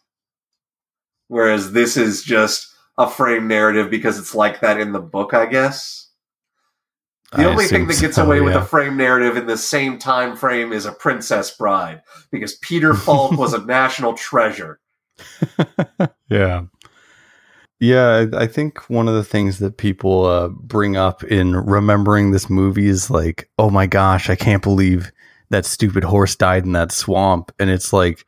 Whereas this is just a frame narrative because it's like that in the book, I guess. The I only thing that gets so, away with yeah. a frame narrative in the same time frame is a Princess Bride because Peter Falk was a national treasure. yeah. Yeah, I I think one of the things that people uh, bring up in remembering this movie is like, oh my gosh, I can't believe that stupid horse died in that swamp. And it's like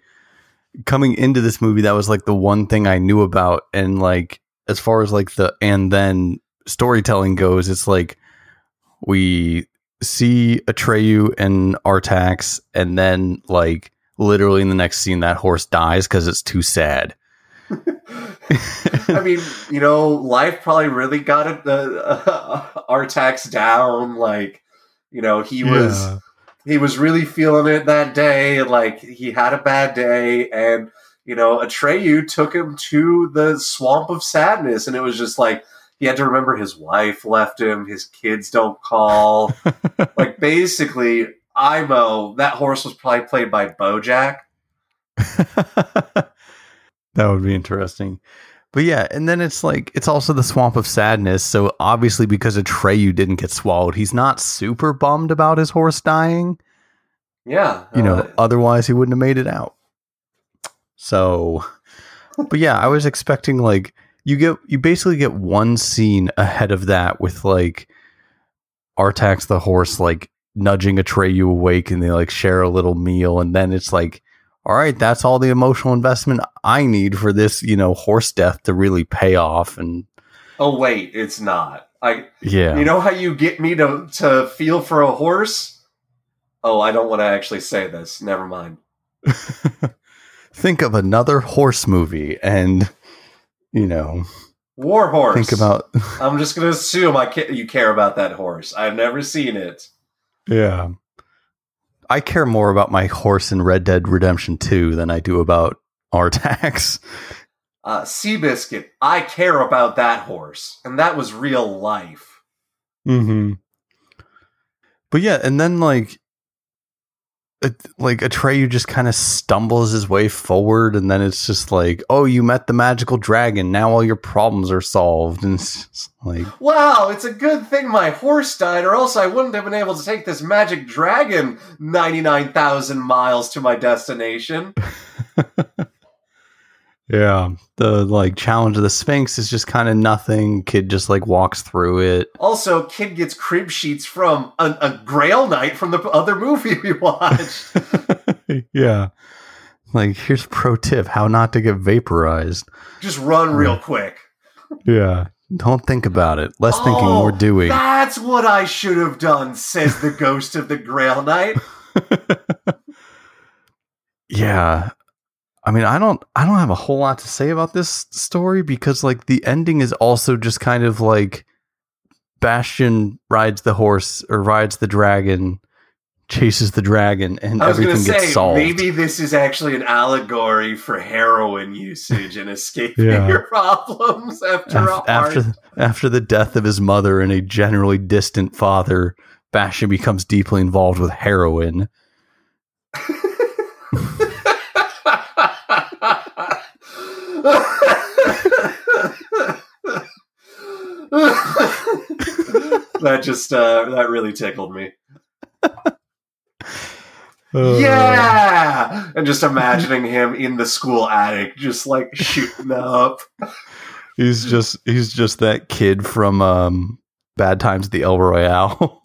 coming into this movie, that was like the one thing I knew about. And like, as far as like the and then storytelling goes, it's like we see Atreyu and Artax, and then like literally in the next scene, that horse dies because it's too sad. I mean, you know, life probably really got it, uh, Artax down. Like, you know, he was he was really feeling it that day. and, Like, he had a bad day, and you know, Atreyu took him to the swamp of sadness, and it was just like he had to remember his wife left him, his kids don't call. like, basically, Imo, that horse was probably played by Bojack. that would be interesting. But yeah, and then it's like it's also the swamp of sadness. So obviously, because Atreyu didn't get swallowed, he's not super bummed about his horse dying. Yeah, You know, uh, otherwise he wouldn't have made it out. So, but yeah, I was expecting like you get you basically get one scene ahead of that with like Artax the horse like nudging Atreyu awake, and they like share a little meal, and then it's like all right, that's all the emotional investment I need for this, you know, horse death to really pay off. And oh wait, it's not. I yeah, You know how you get me to to feel for a horse? Oh, I don't want to actually say this. Never mind. think of another horse movie and, you know, War horse. think about, I'm just gonna assume I ca- you care about that horse. I've never seen it. yeah. I care more about my horse in Red Dead Redemption 2 than I do about Artax. Uh, Seabiscuit. I care about that horse, and that was real life. Mm-hmm. But yeah, and then like, like Atreyu just kind of stumbles his way forward, and then it's just like, oh, you met the magical dragon. Now all your problems are solved, and it's just like, Wow, it's a good thing my horse died, or else I wouldn't have been able to take this magic dragon 99,000 miles to my destination. yeah, the like challenge of the Sphinx is just kind of nothing. Kid just like walks through it. Also, kid gets crib sheets from a, a Grail Knight from the other movie we watched. yeah, like here's pro tip: how not to get vaporized. Just run real quick. Yeah, don't think about it. Less thinking, Oh, more doing. That's what I should have done, says the ghost of the Grail Knight. yeah i mean i don't i don't have a whole lot to say about this story because like the ending is also just kind of like Bastian rides the horse or rides the dragon chases the dragon and I was going to everything say, gets solved. maybe this is actually an allegory for heroin usage and escaping Yeah. your problems after after hard after the death of his mother and a generally distant father Bastian becomes deeply involved with heroin that just uh, that really tickled me. Uh, yeah, and just imagining him in the school attic, just like shooting up. he's just he's just that kid from um bad times at the el royale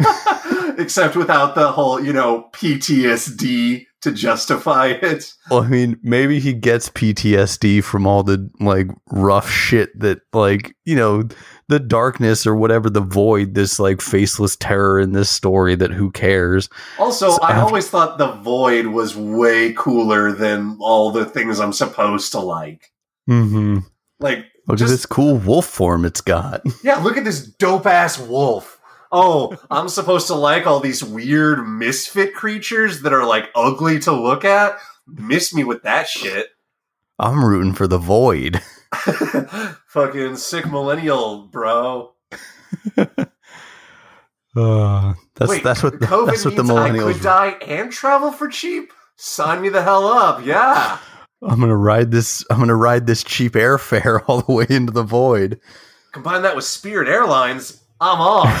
Except without the whole, you know, PTSD to justify it. Well, I mean, maybe he gets PTSD from all the like rough shit that, like, you know, the darkness or whatever, the void, this like faceless terror in this story that who cares? Also, So I always thought the void was way cooler than all the things I'm supposed to like. Mm-hmm. Like, Look Just- at this cool wolf form it's got. yeah, look at this dope ass wolf. Oh, I'm supposed to like all these weird misfit creatures that are like ugly to look at? Miss me with that shit. I'm rooting for the void. Fucking sick millennial, bro. Uh, that's Wait, that's what COVID that's what the means I millennials. could die and travel for cheap. Sign me the hell up, yeah. I'm gonna ride this. I'm gonna ride this cheap airfare all the way into the void. Combine that with Spirit Airlines, I'm on.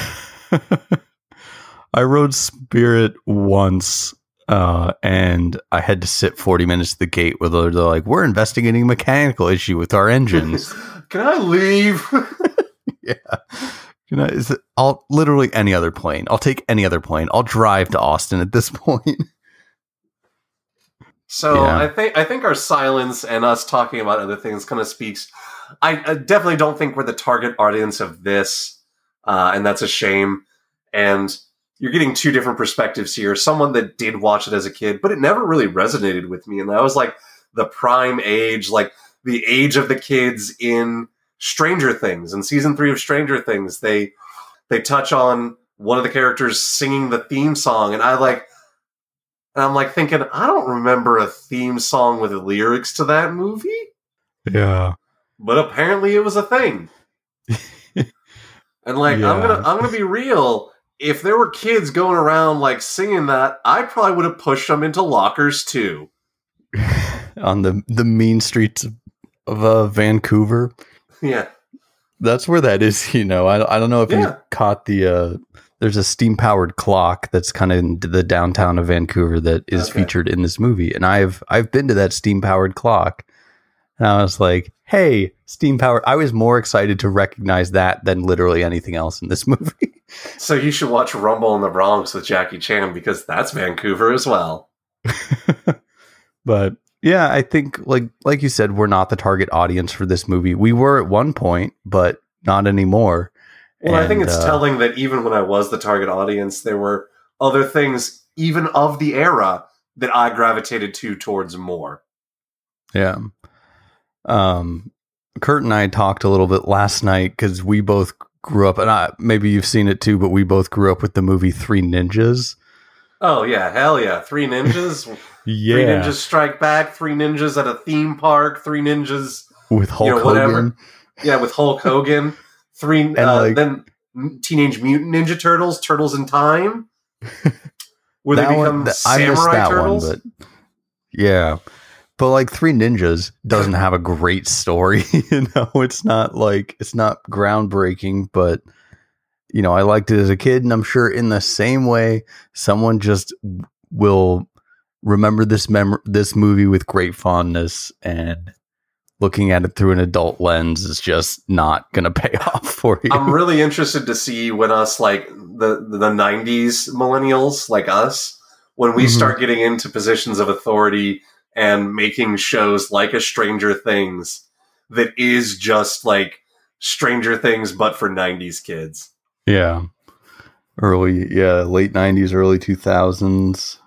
I rode Spirit once, uh, and I had to sit 40 minutes at the gate where they're, they're like, "We're investigating a mechanical issue with our engines." Can I leave? yeah. You know, is it, I'll literally any other plane. I'll take any other plane. I'll drive to Austin at this point. So Yeah. I think I think our silence and us talking about other things kind of speaks. I, I definitely don't think we're the target audience of this, uh, and that's a shame. And you're getting two different perspectives here. Someone that did watch it as a kid, but it never really resonated with me, and that was like the prime age, like the age of the kids in Stranger Things. In season three of Stranger Things, they they touch on one of the characters singing the theme song, and I like. And I'm like thinking, I don't remember a theme song with lyrics to that movie, Yeah. but apparently it was a thing. and like, I'm gonna, I'm gonna be real. If there were kids going around like singing that, I probably would have pushed them into lockers too. On the the mean streets of, uh, Vancouver. Yeah, That's where that is, you know. I, I don't know if you caught the uh there's a steam powered clock that's kind of in the downtown of Vancouver that is Okay. featured in this movie. And I've I've been to that steam powered clock. And I was like, hey, steam power. I was more excited to recognize that than literally anything else in this movie. so you should watch Rumble in the Bronx with Jackie Chan because that's Vancouver as well. but yeah, I think like like you said, we're not the target audience for this movie. We were at one point, but not anymore. Well, I think it's uh, telling that even when I was the target audience, there were other things, even of the era, that I gravitated to towards more. Yeah. Um, Kurt and I talked a little bit last night because we both grew up, and I, maybe you've seen it too, but we both grew up with the movie Three Ninjas. Oh yeah, hell yeah! Three ninjas, Yeah, three ninjas strike back, three ninjas at a theme park, three ninjas, with Hulk know. Hogan. yeah, with Hulk Hogan, three, And, uh, like- then Teenage Mutant Ninja Turtles, Turtles in Time, where they That one- become th- I missed samurai that turtles. one, but yeah. But like Three Ninjas doesn't have a great story, you know. It's not like it's not groundbreaking, but you know, I liked it as a kid, and I'm sure in the same way, someone just will remember this mem- this movie with great fondness, and looking at it through an adult lens is just not going to pay off for you. I'm really interested to see when us like the the '90s millennials like us when we Mhm. start getting into positions of authority and making shows like a Stranger Things that is just like Stranger Things but for '90s kids. Yeah. Early, yeah, late 90s, early 2000s.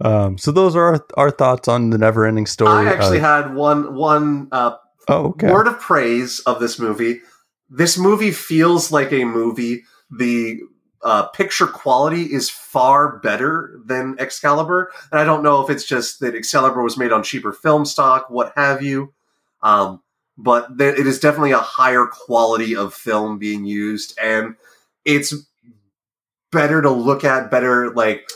Um, so those are our, our thoughts on the never ending story. I actually Uh, had one one uh, oh, okay. word of praise of this movie. This movie feels like a movie. The uh, picture quality is far better than Excalibur, and I don't know if it's just that Excalibur was made on cheaper film stock, what have you. Um, but th- it is definitely a higher quality of film being used, and it's better to look at, better like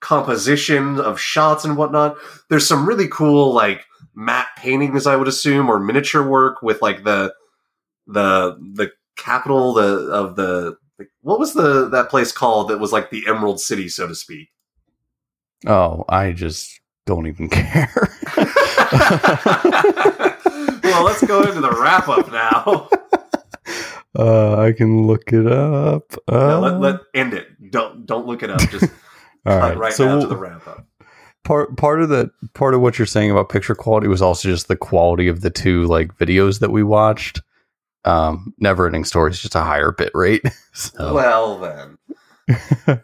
composition of shots and whatnot. There's some really cool like matte paintings, I would assume, or miniature work with like the the the capital the of the what was the that place called that was like the Emerald City, so to speak. Oh, I just don't even care. well, let's go into the wrap up now. uh, I can look it up. Uh, No, let, let end it. Don't don't look it up. Just all cut right. right so now to the wrap up. part part of the part of what you're saying about picture quality was also just the quality of the two like videos that we watched. Um, Never Ending Story is just a higher bit rate. so Well then.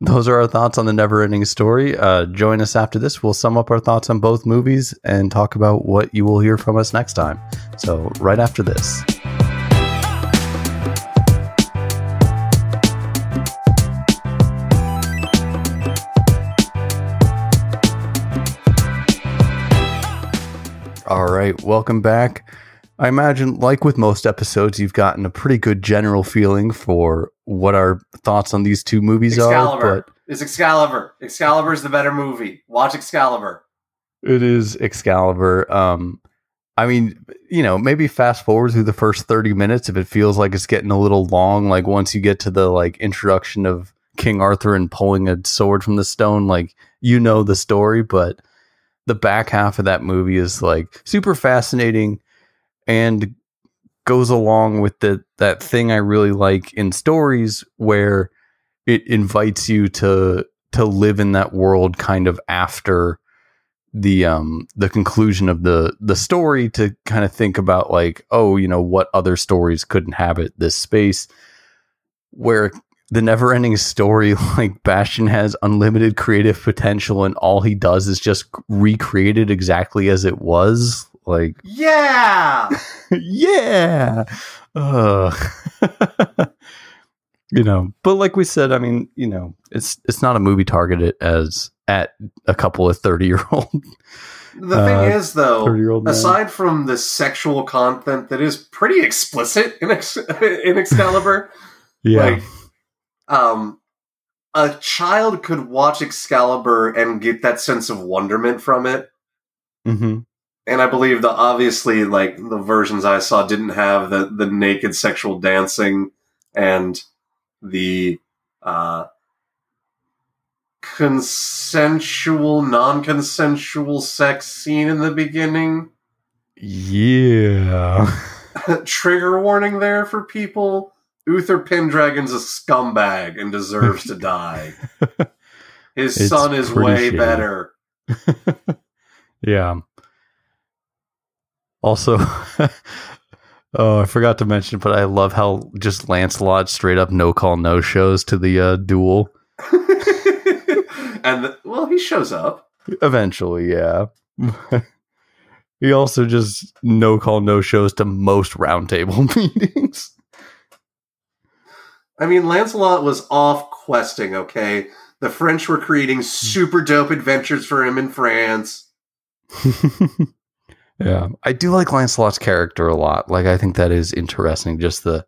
those are our thoughts on the Never Ending Story. Uh, join us after this. We'll sum up our thoughts on both movies and talk about what you will hear from us next time. So right after this. All right, welcome back. I imagine, like with most episodes, you've gotten a pretty good general feeling for what our thoughts on these two movies are. Excalibur. But It's Excalibur. Excalibur is the better movie. Watch Excalibur. It is Excalibur. Um, I mean, you know, maybe fast forward through the first 30 minutes if it feels like it's getting a little long. Like once you get to the like introduction of King Arthur and pulling a sword from the stone, like you know the story, but the back half of that movie is like super fascinating and goes along with the that thing I really like in stories where it invites you to to live in that world kind of after the um the conclusion of the the story to kind of think about like oh you know what other stories could inhabit this space where the never ending story like Bastian has unlimited creative potential and all he does is just recreate it exactly as it was like Yeah. yeah! Uh, you know but like we said i mean you know it's it's not a movie targeted as at a couple of 30 year old The thing Uh, is, though, aside from the sexual content that is pretty explicit in, Ex- in Excalibur, yeah. like, um, a child could watch Excalibur and get that sense of wonderment from it. hmm And I believe the obviously, like the versions I saw, didn't have the the naked sexual dancing and the uh, consensual, non-consensual sex scene in the beginning. yeah Trigger warning there for people. Uther Pendragon's a scumbag and deserves to die. His It's son is way shady. better. yeah also oh i forgot to mention but i love how just lancelot straight up no call no shows to the uh, duel and the, well, he shows up. Eventually, yeah. he also just no call no shows to most roundtable meetings. I mean, Lancelot was off questing, okay? The French were creating super dope adventures for him in France. Yeah, I do like Lancelot's character a lot. Like, I think that is interesting. Just the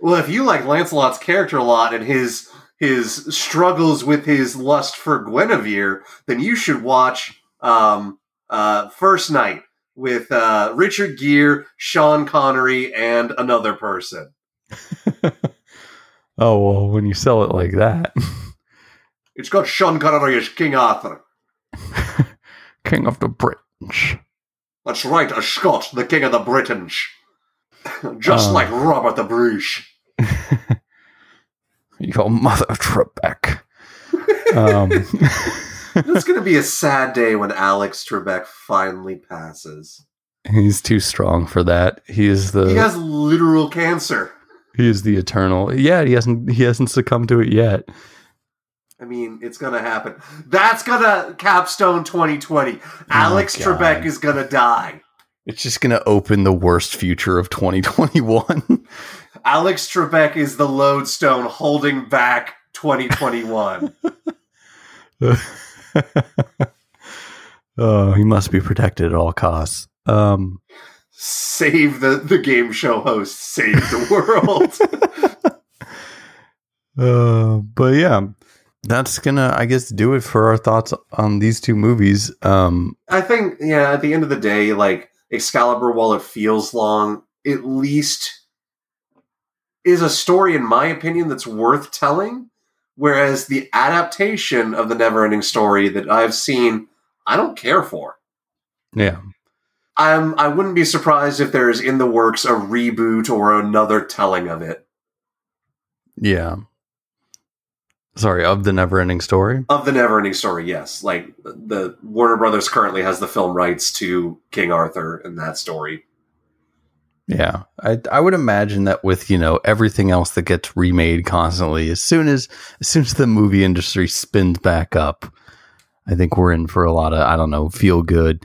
Well, if you like Lancelot's character a lot and his his struggles with his lust for Guinevere, then you should watch um, uh, First Knight with uh, Richard Gere, Sean Connery, and another person. oh well, when you sell it like that, It's got Sean Connery as King Arthur. King of the Britons. That's right, a Scot, the King of the Britons. Just Uh. like Robert the Bruce. Your mother, Trebek. um, It's going to be a sad day when Alex Trebek finally passes. he's too strong for that. He is the He has literal cancer. he is the eternal. Yeah, he hasn't he hasn't succumbed to it yet. I mean, it's going to happen. That's going to capstone 2020. Alex Oh, God. Trebek is going to die. It's just going to open the worst future of 2021. Alex Trebek is the lodestone holding back 2021. oh, he must be protected at all costs. Um, save the, the game show host, save the world. uh, but yeah, that's gonna, I guess, do it for our thoughts on these two movies. Um, I think, yeah, at the end of the day, like Excalibur, while it feels long, at least is a story, in my opinion, that's worth telling. Whereas the adaptation of the Neverending Story that I've seen, I don't care for. yeah, I'm, I wouldn't be surprised if there's in the works a reboot or another telling of it. yeah. Sorry, of the never-ending story. Of the Neverending Story, yes. Like the Warner Brothers currently has the film rights to King Arthur and that story. Yeah, I I would imagine that with you know everything else that gets remade constantly, as soon as as soon as the movie industry spins back up, I think we're in for a lot of I don't know feel good.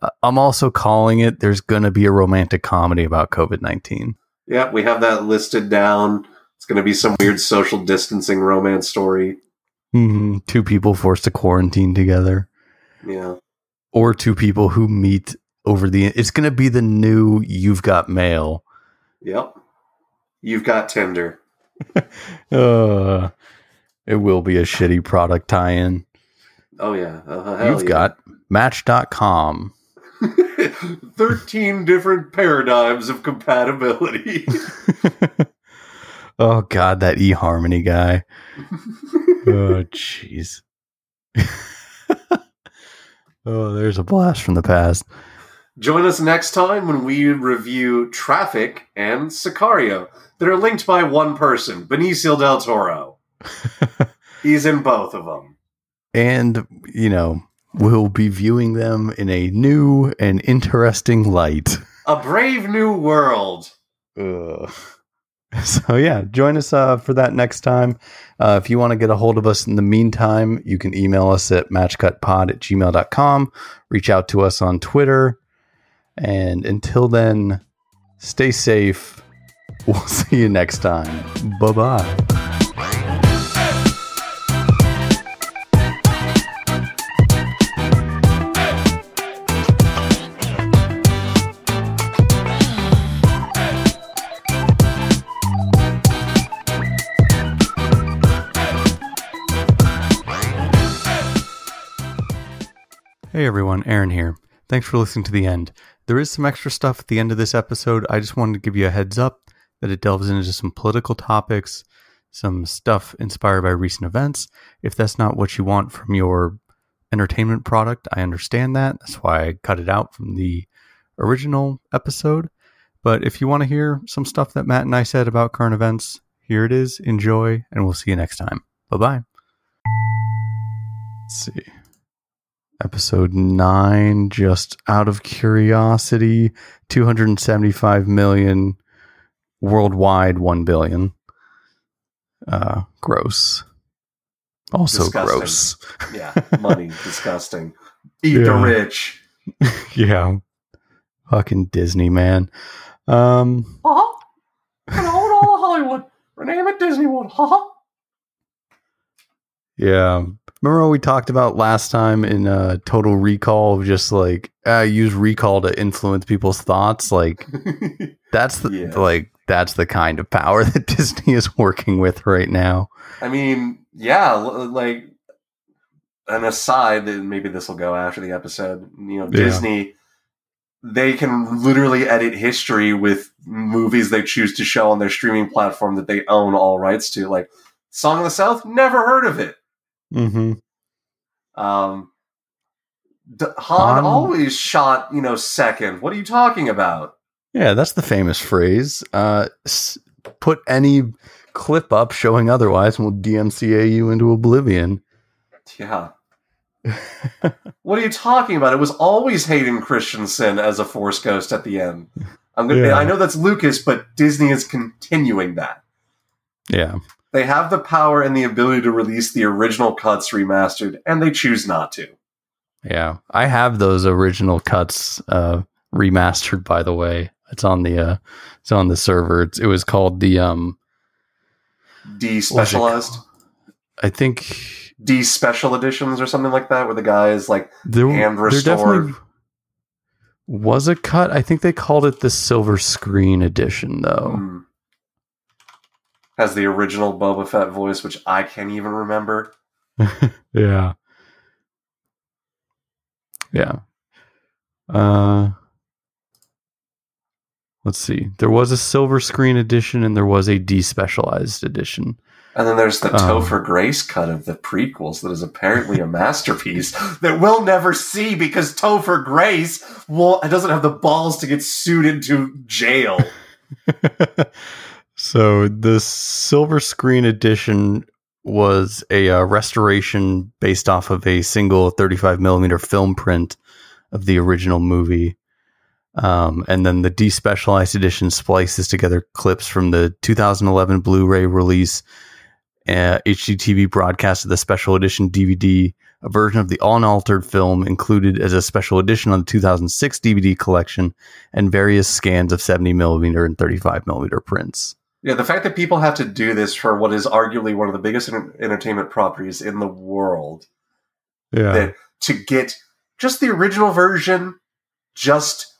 Uh, I'm also calling it. There's going to be a romantic comedy about COVID nineteen. Yeah, we have that listed down. It's going to be some weird social distancing romance story. hmm Two people forced to quarantine together, Yeah. or two people who meet over the. It's going to be the new "You've Got Mail." Yep. You've got Tinder. Uh, it will be a shitty product tie-in. Oh yeah, uh, You've yeah. got Match.com. 13 different paradigms of compatibility. oh God, that eHarmony guy. oh jeez. oh, there's a blast from the past. Join us next time when we review Traffic and Sicario that are linked by one person, Benicio del Toro. He's in both of them. And, you know, we'll be viewing them in a new and interesting light. A brave new world. Ugh. So yeah, join us uh, for that next time. Uh, if you want to get a hold of us in the meantime, you can email us at matchcutpod at gmail.com. Reach out to us on Twitter. And until then, stay safe. We'll see you next time. Bye bye. Hey everyone, Aaron here. Thanks for listening to the end. There is some extra stuff at the end of this episode. I just wanted to give you a heads up that it delves into some political topics, some stuff inspired by recent events. If that's not what you want from your entertainment product, I understand that. That's why I cut it out from the original episode. But if you want to hear some stuff that Matt and I said about current events, here it is. Enjoy, and we'll see you next time. Bye bye. See episode 9 just out of curiosity 275 million worldwide 1 billion uh gross also Disgusting. gross Yeah, money, disgusting. Eat the rich. yeah fucking disney man um Uh-huh. And all of Hollywood. Rename it Disney World. Uh-huh. yeah remember what we talked about last time in uh total recall of just like uh use recall to influence people's thoughts like That's the Yeah. like that's the kind of power that Disney is working with right now. I mean, yeah, like an aside, that maybe this will go after the episode. You know, Yeah. Disney, they can literally edit history with movies they choose to show on their streaming platform that they own all rights to. Like Song of the South, never heard of it. Mm-hmm. Um, D- Han, Han- always shot, you know, second. What are you talking about? Yeah, that's the famous phrase. Uh, s- put any clip up showing otherwise, and we'll DMCA you into oblivion. Yeah. what are you talking about? It was always Hayden Christensen as a Force Ghost at the end. I'm gonna. Yeah. I know that's Lucas, but Disney is continuing that. Yeah, They have the power and the ability to release the original cuts remastered, and they choose not to. yeah. I have those original cuts uh, remastered. By the way, it's on the uh, it's on the server. It's, it was called the um. Despecialized, I think D special editions or something like that, where the guy is like, there, And there restored. definitely was a cut. I think they called it the silver screen edition, though. hmm, has the original Boba Fett voice, which I can't even remember. yeah, yeah. Uh, let's see. There was a silver screen edition, and there was a despecialized edition. And then there's the Oh. Topher Grace cut of the prequels that is apparently a masterpiece that we'll never see because Topher Grace will, doesn't have the balls to get sued into jail. so the silver screen edition was a uh, restoration based off of a single 35 millimeter film print of the original movie. Um, and then the despecialized edition splices together clips from the 2011 Blu-ray release, uh, HDTV broadcast of the special edition DVD, a version of the unaltered film included as a special edition on the 2006 DVD collection, and various scans of 70 millimeter and 35 millimeter prints. Yeah, the fact that people have to do this for what is arguably one of the biggest enter- entertainment properties in the world, Yeah. that to get just the original version just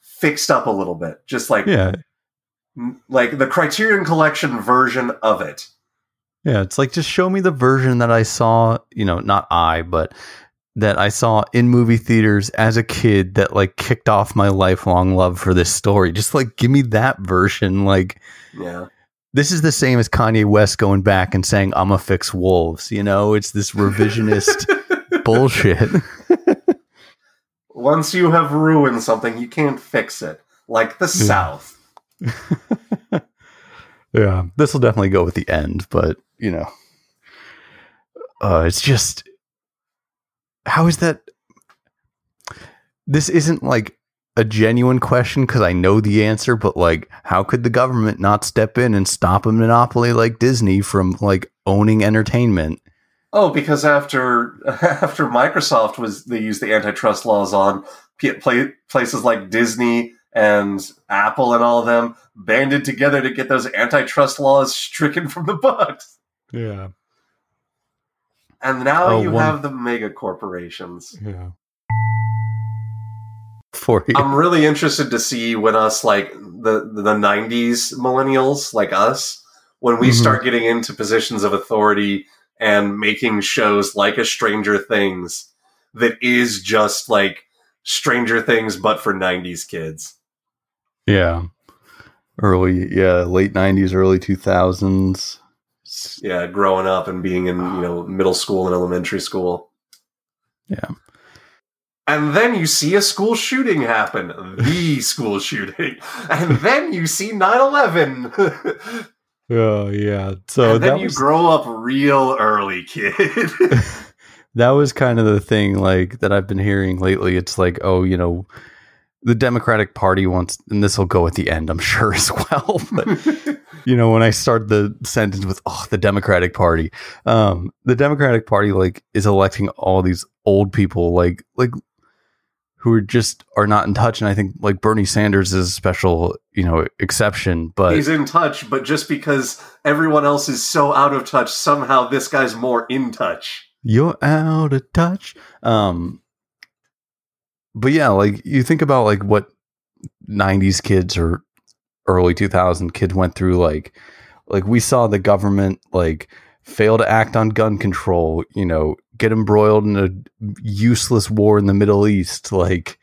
fixed up a little bit, just like yeah. like the Criterion Collection version of it. Yeah, it's like just show me the version that I saw, you know, not I, but that I saw in movie theaters as a kid that like kicked off my lifelong love for this story. Just like give me that version. Like Yeah. this is the same as Kanye West going back and saying I'm a fix wolves, you know? It's this revisionist bullshit. Once you have ruined something, you can't fix it. Like the South. yeah, this will definitely go with the end, but you know, uh, it's just how is that? This isn't like a genuine question because I know the answer, but like, how could the government not step in and stop a monopoly like Disney from like owning entertainment? Oh, because after after Microsoft was they used the antitrust laws on play, places like Disney and Apple and all of them banded together to get those antitrust laws stricken from the books. Yeah, And now Oh, you one- have the mega corporations. yeah. For you, I'm really interested to see when us like the the 90s millennials like us when we Mhm. start getting into positions of authority and making shows like a Stranger Things that is just like Stranger Things but for 90s kids. yeah, early, yeah, late '90s, early 2000s. Yeah, growing up and being in, you know, ah. middle school and elementary school. Yeah. And then you see a school shooting happen, the school shooting. And then you see 9/11. Oh yeah. So and then you was grow up real early, kid. that was kind of the thing like that I've been hearing lately. It's like, oh, you know, the Democratic Party wants, and this will go at the end, I'm sure as well. But you know, when I start the sentence with "oh, the Democratic Party," um, the Democratic Party like is electing all these old people, like like who are just are not in touch. And I think like Bernie Sanders is a special, you know, exception. But He's in touch, but just because everyone else is so out of touch, somehow this guy's more in touch. you're out of touch. Um, but yeah, like you think about like what '90s kids or early 2000 kids went through. Like, like we saw the government like fail to act on gun control. You know, get embroiled in a useless war in the Middle East. Like,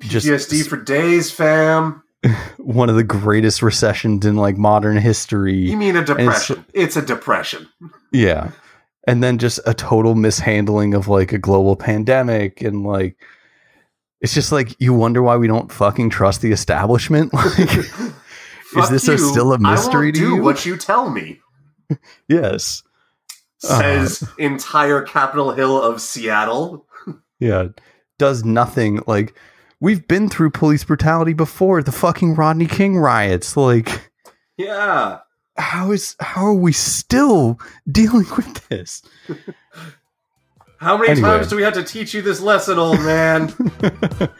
just PTSD for days, fam. one of the greatest recessions in like modern history. You mean a depression? It's a depression. Yeah. And then just a total mishandling of like a global pandemic and like it's just like you wonder why we don't fucking trust the establishment. Like is this a- you. still a mystery I won't to do you? what you tell me. yes. Uh. Says entire Capitol Hill of Seattle. Yeah. Does nothing like we've been through police brutality before, the fucking Rodney King riots. Like Yeah. how is how are we still dealing with this? How many Anyway. times do we have to teach you this lesson, old man?